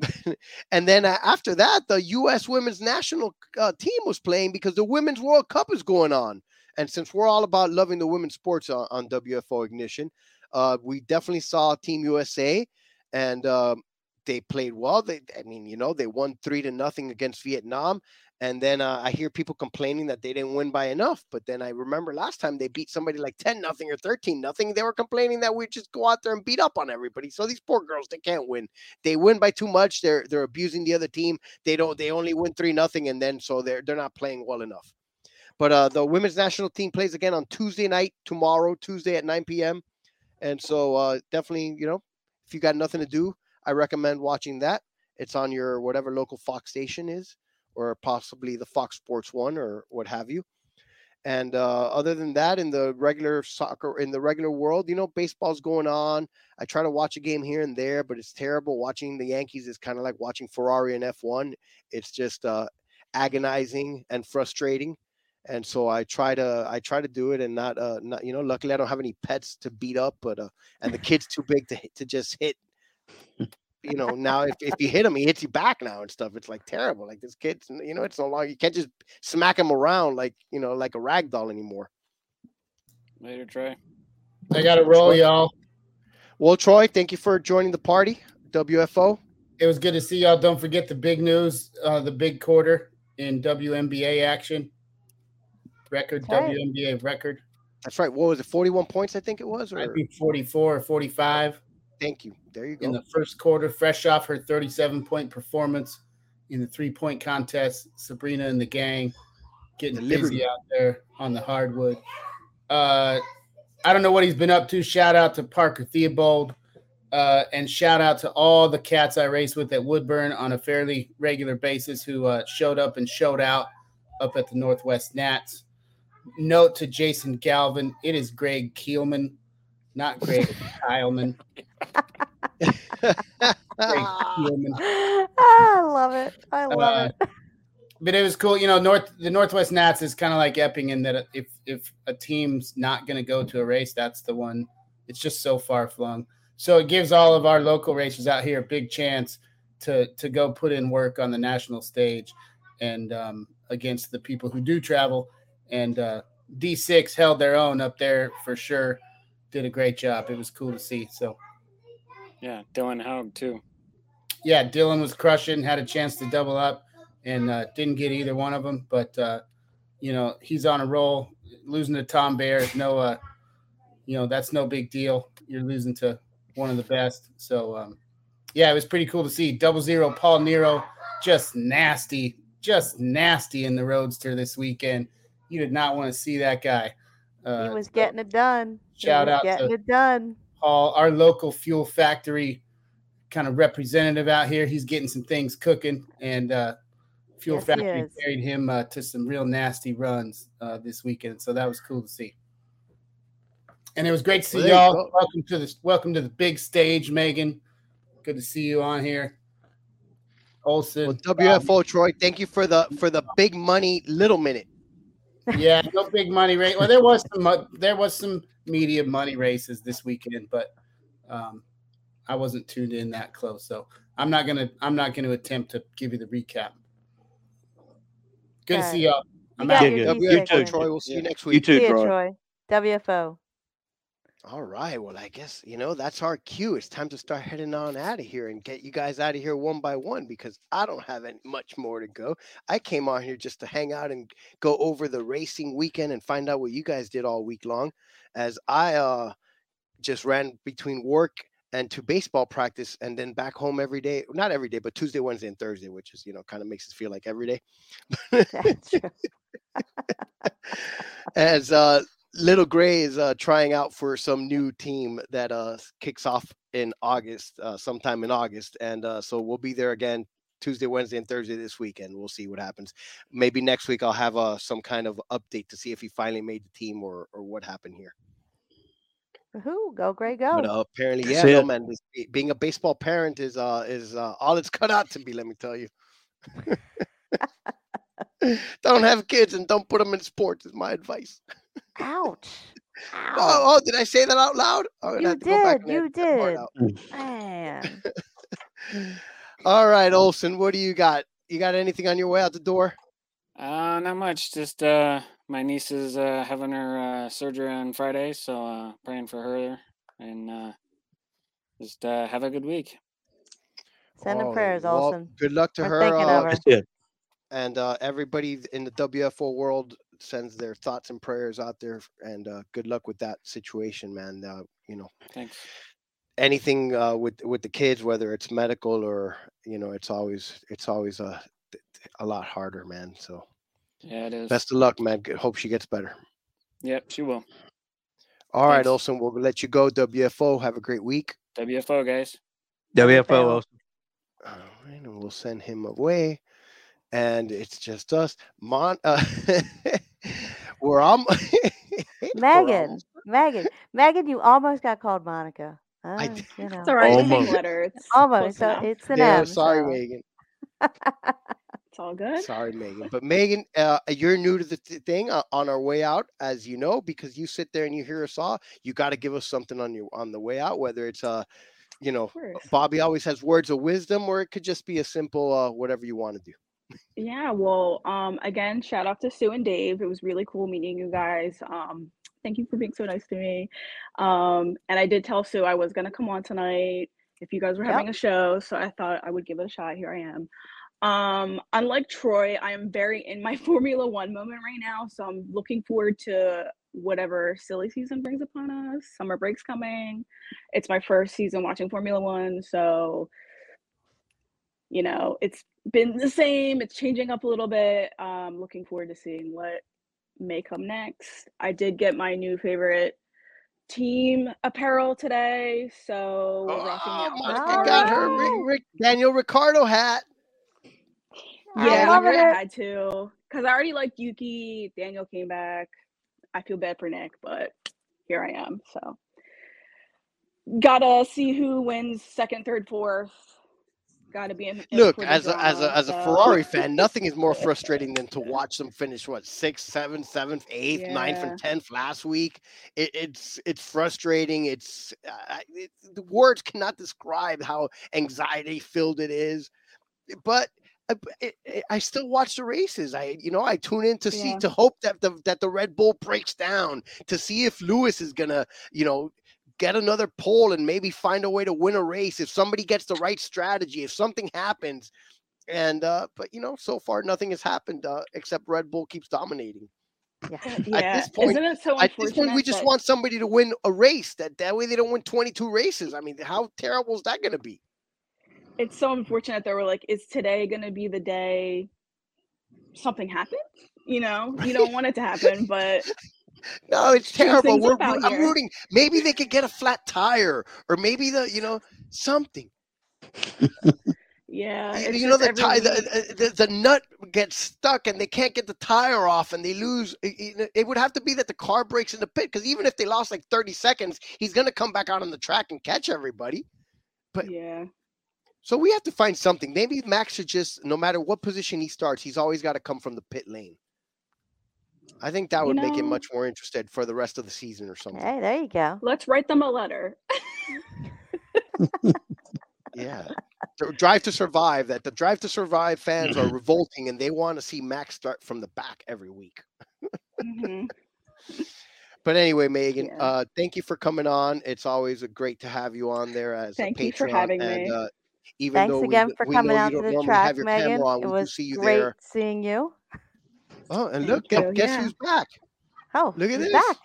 and then uh, after that, the U.S. women's national uh, team was playing because the Women's World Cup is going on. And since we're all about loving the women's sports on, on WFO Ignition, uh, we definitely saw Team USA, and um, they played well. They, I mean, you know, they won three to nothing against Vietnam. And then uh, I hear people complaining that they didn't win by enough. But then I remember last time they beat somebody like 10 nothing or 13 nothing. They were complaining that we just go out there and beat up on everybody. So these poor girls, they can't win. They win by too much. They're they're abusing the other team. They don't they only win 3 nothing and then so they're they're not playing well enough. But uh, the women's national team plays again on Tuesday night tomorrow, Tuesday at 9 p.m. And so uh, definitely, you know, if you got nothing to do, I recommend watching that. It's on your whatever local Fox station is, or possibly the Fox Sports One or what have you. And uh, other than that, in the regular soccer, in the regular world, you know, baseball's going on. I try to watch a game here and there, but it's terrible. Watching the Yankees is kind of like watching Ferrari and F1. It's just uh, agonizing and frustrating. And so I try to I try to do it and not uh not you know luckily I don't have any pets to beat up but uh and the kid's too big to to just hit you know now if, if you hit him he hits you back now and stuff it's like terrible like this kid's you know it's no longer you can't just smack him around like you know like a rag doll anymore Later, Trey. I got to roll, y'all. Well, Troy, thank you for joining the party. WFO. It was good to see y'all. Don't forget the big news, uh, the big quarter in WNBA action. Record That's right. WNBA record. That's right. What was it? 41 points, I think it was? I think 44 or 45. Thank you. There you go. in the first quarter, fresh off her 37 point performance in the three point contest. Sabrina and the gang getting The busy Liberty. out there on the hardwood. Uh, I don't know what he's been up to. Shout out to Parker Theobald. Uh, and shout out to all the cats I race with at Woodburn on a fairly regular basis who uh, showed up and showed out up at the Northwest Nats. Note to Jason Galvin, it is Greg Keelman, not Greg Kyleman. Greg I love it. I love Uh, it. but it was cool. You know, North the Northwest Nats is kind of like Epping in that if if a team's not going to go to a race, that's the one. It's just so far flung. So it gives all of our local racers out here a big chance to to go put in work on the national stage and um, against the people who do travel. And uh, D6 held their own up there for sure. Did a great job. It was cool to see. So Yeah, Dylan Haug too. yeah, Dylan was crushing, had a chance to double up, and uh, didn't get either one of them. But uh, you know, he's on a roll. Losing to Tom Bear is no, uh, you know, that's no big deal. You're losing to one of the best. So um, yeah, it was pretty cool to see. Double zero, Paul Nero, just nasty, just nasty in the roadster this weekend. You did not want to see that guy. Uh, he was getting it done. Shout out getting to- it done. Paul, our local fuel factory kind of representative out here. He's getting some things cooking, and uh, Fuel Yes, Factory carried him uh, to some real nasty runs uh, this weekend. So that was cool to see. And it was great to see Well, you y'all. Welcome to the welcome to the big stage, Megan. Good to see you on here. Olson, Well, WFO, Troy, thank you for the for the big money little minute. yeah, no big money race. Well, there was some mo- there was some media money races this weekend, but um, I wasn't tuned in that close, so I'm not gonna I'm not gonna attempt to give you the recap. Good to see y'all. I'm got out. your WFO, D6 Troy. We'll see you next week. You too, Troy. Troy. WFO. All right. Well, I guess you know that's our cue. It's time to start heading on out of here and get you guys out of here one by one because I don't have any, much more to go. I came on here just to hang out and go over the racing weekend and find out what you guys did all week long, as I uh just ran between work and to baseball practice and then back home every day. Not every day, but Tuesday, Wednesday, and Thursday, which is you know kind of makes us feel like every day. As uh little gray is uh trying out for some new team that uh kicks off in august uh sometime in august and uh so we'll be there again tuesday wednesday and thursday this weekend we'll see what happens maybe next week i'll have uh some kind of update to see if he finally made the team or or what happened here Who? Go, Gray, go. but uh, apparently yeah no man this, being a baseball parent is uh is uh all it's cut out to be let me tell you don't have kids and don't put them in sports is my advice Ouch. Oh, oh, did I say that out loud? I'm You have to go back did. You edit that part did. Man. All right, Olson, what do you got? You got anything on your way out the door? Uh, not much. Just uh, my niece is uh, having her uh, surgery on Friday, so uh, praying for her and uh, just uh, have a good week. Sending Oh, prayers, well, Olson. Good luck to We're her. thinking uh, of her. And uh, everybody in the WFO world sends their thoughts and prayers out there. And uh, good luck with that situation, man. Uh, you know, Thanks. anything uh, with with the kids, whether it's medical or you know, it's always it's always a a lot harder, man. So Yeah, it is. best of luck, man. Hope she gets better. Yep, she will. All right, Thanks. Olson, we'll let you go. WFO, have a great week. WFO guys. WFO. Fail. Olsen. All right, and we'll send him away. And it's just us. Mon uh, we're on Megan. Megan. Megan, you almost got called Monica. I Uh, did. you know. It's all right. Almost. letter. It's Almost. So enough. it's an Yeah, M. sorry, so- Megan. It's all good. Sorry, Megan. But Megan, uh, you're new to the th- thing uh, on our way out, as you know, because you sit there and you hear us all. You got to give us something on your on the way out, whether it's uh, you know, Bobby always has words of wisdom, or it could just be a simple uh, whatever you want to do. Yeah, well, um, again, shout out to Sue and Dave. It was really cool meeting you guys. Um, Thank you for being so nice to me. Um, and I did tell Sue I was gonna come on tonight if you guys were having Yep. a show, so I thought I would give it a shot. Here I am. Um, unlike Troy, I am very in my Formula One moment right now, so I'm looking forward to whatever silly season brings upon us. Summer break's coming. It's my first season watching Formula One, so you know it's been the same. It's changing up a little bit. Um, looking forward to seeing what may come next. I did get my new favorite team apparel today, so we're rocking Oh, Monica got her Rick, Rick, Daniel Ricciardo hat. Yeah, I loving really had to because I already liked Yuki. Daniel came back. I feel bad for Nick, but here I am. So gotta see who wins second, third, fourth. Gotta be in. in Look, as a, as a as a Ferrari fan, nothing is more frustrating than to watch them finish what sixth, seventh, seventh, eighth, ninth, and tenth last week. It, it's it's frustrating. It's uh, it, the words cannot describe how anxiety filled it is. But I, it, it- I still watch the races. I you know I tune in to see Yeah. to hope that the that the Red Bull breaks down to see if Lewis is gonna you know get another pole and maybe find a way to win a race if somebody gets the right strategy if something happens. And uh but you know so far nothing has happened uh except red bull keeps dominating. Yeah. at Yeah, this point isn't it so at this point we just that- want somebody to win a race that that way they don't win 22 races. I mean how terrible is that going to be? It's so unfortunate that we're like, is today gonna be the day something happens? You know, you don't want it to happen, but no it's terrible. we're, i'm here. rooting. Maybe they could get a flat tire or maybe the you know something. Yeah, you, you know the, every ti- week- the, the the nut gets stuck and they can't get the tire off and they lose it- would have to be that the car breaks in the pit because even if they lost like 30 seconds he's going to come back out on the track and catch everybody. But yeah. so we have to find something. Maybe max should just no matter what position he starts he's always got to come from the pit lane i think that You would make him much more interested for the rest of the season or something Hey, there you go. Let's write them a letter. yeah drive to survive that the drive to survive fans Mm-hmm. are revolting and they want to see max start from the back every week Mhm. But anyway, Megan, Yeah. uh, thank you for coming on. It's always a great to have you on there as Thank a you for having and me. uh, even Thanks though we, again d- for we coming know out to the track, Megan. camera on, It was see you great there. seeing you. Oh, and look, guess, you, guess yeah. who's back? Oh, Look at he's this. back.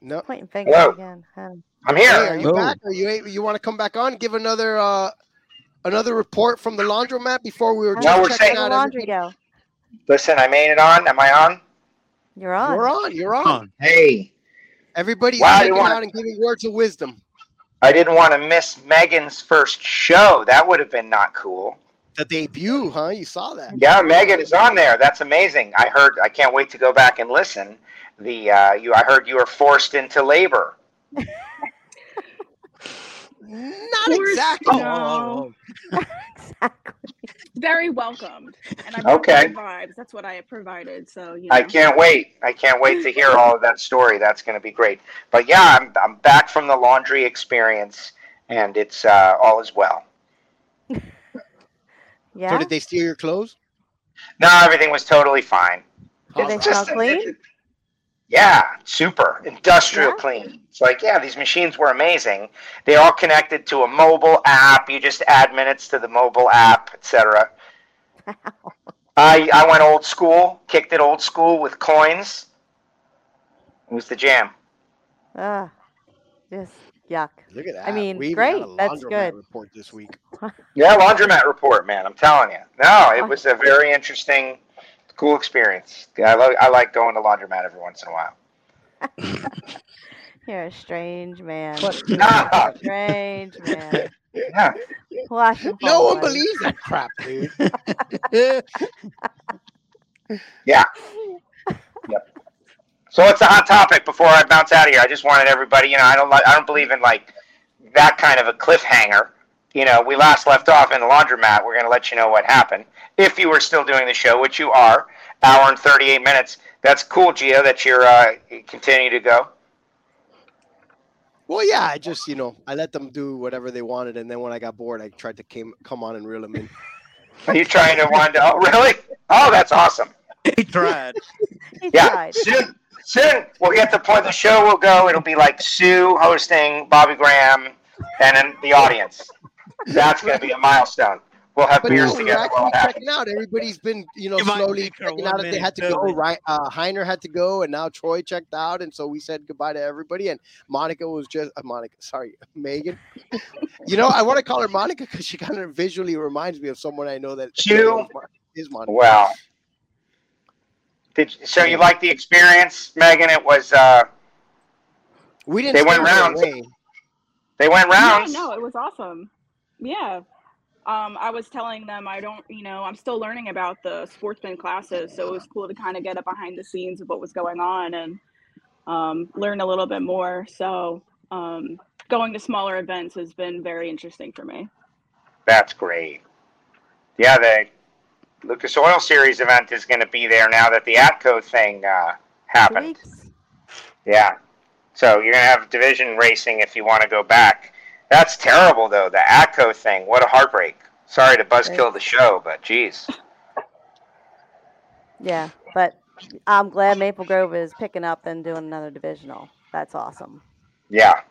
No, Pointing fingers Hello. again. Huh. I'm hey, here. are you Hello. back? Are you you want to come back on? Give another uh, another report from the laundromat before we were just No, we're checking saying- the out laundry everything? go? Listen, I made it on. Am I on? You're on. You're on. You're on. on. Hey, Everybody's Wow, you checking wanna- out and giving words of wisdom. I didn't want to miss Megan's first show. That would have been not cool. The debut, huh? You saw that. Yeah, Megan is on there. That's amazing. I heard. I can't wait to go back and listen. The uh, you. I heard you were forced into labor. Not exactly. No. exactly. Very welcomed. And I Okay. vibes. That's what I provided. So you know. I can't wait. I can't wait to hear all of that story. That's going to be great. But yeah, I'm I'm back from the laundry experience, and it's uh, all is well. Yeah. So did they steal your clothes? No, everything was totally fine. Did they Awesome. smell clean? Yeah, super industrial Yeah. clean. It's like, yeah, these machines were amazing. They all connected to a mobile app. You just add minutes to the mobile app, etc. I I went old school, kicked it old school with coins. It was the jam. Ugh. Just yuck. Look at that. I mean, we great. That's good. report this week. Yeah, laundromat report, man. I'm telling you. No, it was a very interesting, cool experience. I like I like going to laundromat every once in a while. You're a strange man. Nah. Strange man. Yeah. Watch him No one believes that crap, dude. Yeah. Yep. So it's a hot topic before I bounce out of here. I just wanted everybody, you know, I don't like I don't believe in like that kind of a cliffhanger. You know, we last left off in the laundromat. We're going to let you know what happened. If you were still doing the show, which you are, hour and 38 minutes. That's cool, Gio, that you're uh, continue to go. well, yeah, I just you know I let them do whatever they wanted, and then when I got bored, I tried to came come on and reel them in. Are you trying to wind up? Oh, really? Oh, that's awesome. He tried. He Yeah, tried. soon, soon we'll get to the point the show will go. It'll be like Sue hosting Bobby Graham, and then the audience. That's going to be a milestone. We'll have But beers no, we're together while actually it checking out. Everybody's been, you know, You slowly checking out. If they had to go, right? Uh, Heiner had to go, and now Troy checked out, and so we said goodbye to everybody. And Monica was just uh, Monica. Sorry, Megan. you know, I want to call her Monica because she kind of visually reminds me of someone I know that Sue? is Monica. Wow. did so you like the experience, Megan? It was uh, we didn't. They went send rounds. away. They went rounds. Yeah, no, it was awesome. Yeah. Um, I was telling them I don't, you know, I'm still learning about the sportsman classes, so it was cool to kind of get up behind the scenes of what was going on and um, learn a little bit more. So um, going to smaller events has been very interesting for me. That's great. Yeah, the Lucas Oil Series event is going to be there now that the Atco thing uh, happened. Yeah. So you're going to have division racing if you want to go back. That's terrible, though. The Atco thing. What a heartbreak. Sorry to buzzkill the show, but geez. Yeah, but I'm glad Maple Grove is picking up and doing another divisional. That's awesome. Yeah,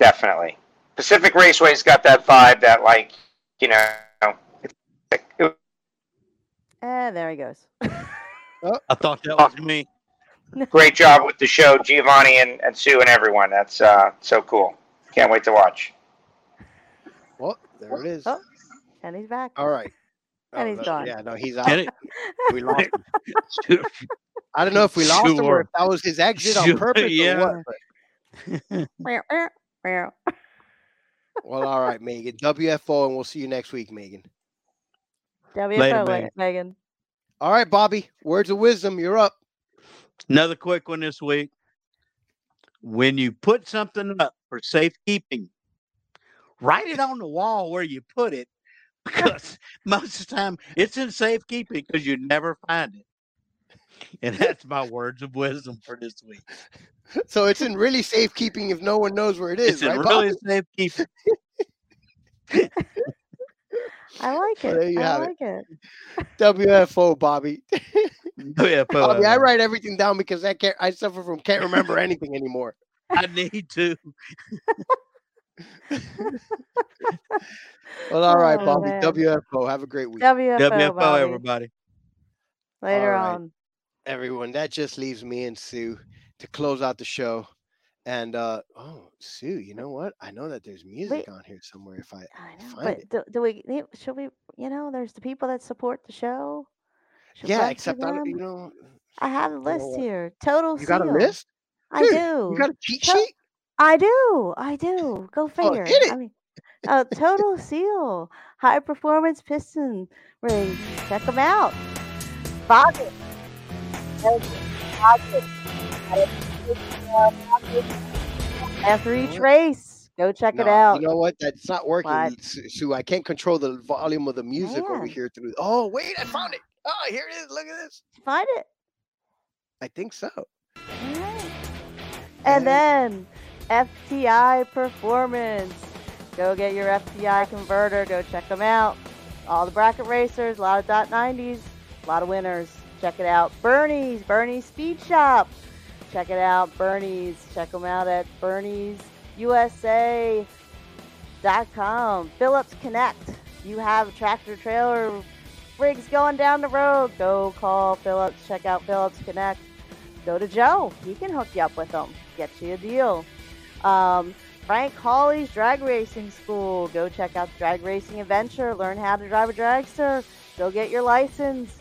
definitely. Pacific Raceway's got that vibe that, like, you know, it's, it, And there he goes. I thought that was me. great job with the show, Giovanni and, and Sue and everyone. That's uh, so cool. Can't wait to watch. Well, there it is. Oh, and he's back. All right. And Oh, he's no, gone. Yeah, no, he's out. And it- we lost him. I don't know if we lost him or if that was his exit on purpose yeah. or what. But, well, all right, Megan. WFO, and we'll see you next week, Megan. WFO, Later, Megan. Megan. All right, Bobby. Words of wisdom. You're up. Another quick one this week. When you put something up for safekeeping, write it on the wall where you put it because most of the time it's in safekeeping because you never find it. And that's my words of wisdom for this week. So it's in really safekeeping if no one knows where it is, It's in really Bobby? safekeeping. I like it. there you I have it. like it. WFO, Bobby. Yeah, Bobby, I write everything down because I can't. I suffer from can't remember anything anymore. I need to. Well, all right, Oh, Bobby. man. WFO. Have a great week. WFO, WFO, Bobby. everybody. Later All right. on. Everyone, that just leaves me and Sue to close out the show. And uh oh, Sue, you know what? I know that there's music Wait. on here somewhere. If I, I know, find but it. do, do we should we, you know, there's the people that support the show. Should yeah, except I, you know, I have a list what? here. Total you got a Seal. list. I Dude, do. You got a cheat To- sheet? I do. I do. Go Oh, figure. it. I mean, a Total Seal, high performance piston ring. Check them out. Pocket. After each race, go check it out. You know what? That's not working, What? Su- Sue. I can't control the volume of the music over Man. here through. Oh, wait, I found it. Oh, here it is. Look at this. Find it. I think so. Alright. And then FTI Performance. Go get your FTI converter. Go check them out. All the bracket racers, a lot of dot 90s, a lot of winners. Check it out. Bernie's, Bernie's Speed Shop. Check it out. Bernie's. Check them out at Bernie'sUSA.com. Phillips Connect. You have tractor trailer rigs going down the road. Go call Phillips. Check out Phillips Connect go to Joe. He can hook you up with them. Get you a deal. Um, Frank Hawley's Drag Racing School. Go check out the Drag Racing Adventure. Learn how to drive a dragster. Go get your license.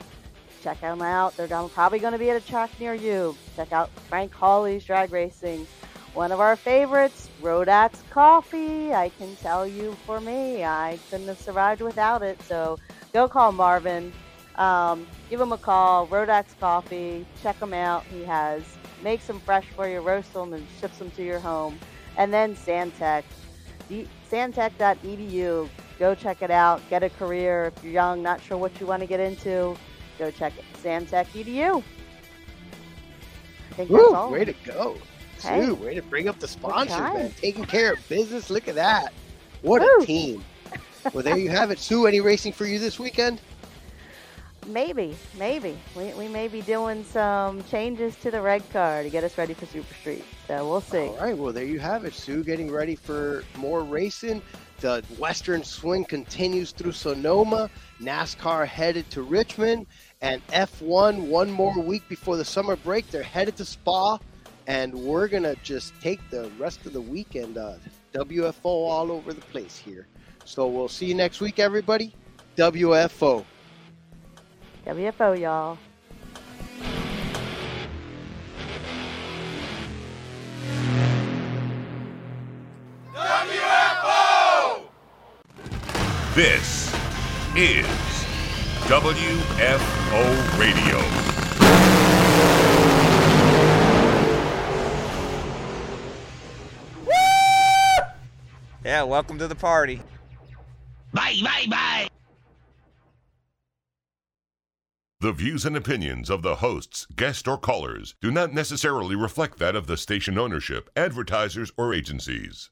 Check them out. They're probably going to be at a track near you. Check out Frank Hawley's Drag Racing. One of our favorites, Rodax Coffee. I can tell you for me, I couldn't have survived without it. So go call Marvin. Um, give him a call. Rodax Coffee. Check him out. He has makes them fresh for you, roast them, and ships them to your home. And then Sandtech, D- sandtech.edu. Go check it out. Get a career. If you're young, not sure what you want to get into, go check it. Sandtech.edu. I think that's all. way to go. Hey. Sue, way to bring up the sponsors, man. Taking care of business. Look at that. What Woo. a team. Well, there you have it. Sue, any racing for you this weekend? Maybe, maybe we, we may be doing some changes to the red car to get us ready for Super Street. So we'll see. All right, well there you have it, Sue. Getting ready for more racing. The Western Swing continues through Sonoma. NASCAR headed to Richmond, and F1 one more week before the summer break. They're headed to Spa, and we're gonna just take the rest of the weekend. Uh, WFO all over the place here. So we'll see you next week, everybody. WFO. WFO, y'all. WFO! This is WFO Radio. Yeah, welcome to the party. Bye, bye, bye. The views and opinions of the hosts, guests, or callers do not necessarily reflect that of the station ownership, advertisers, or agencies.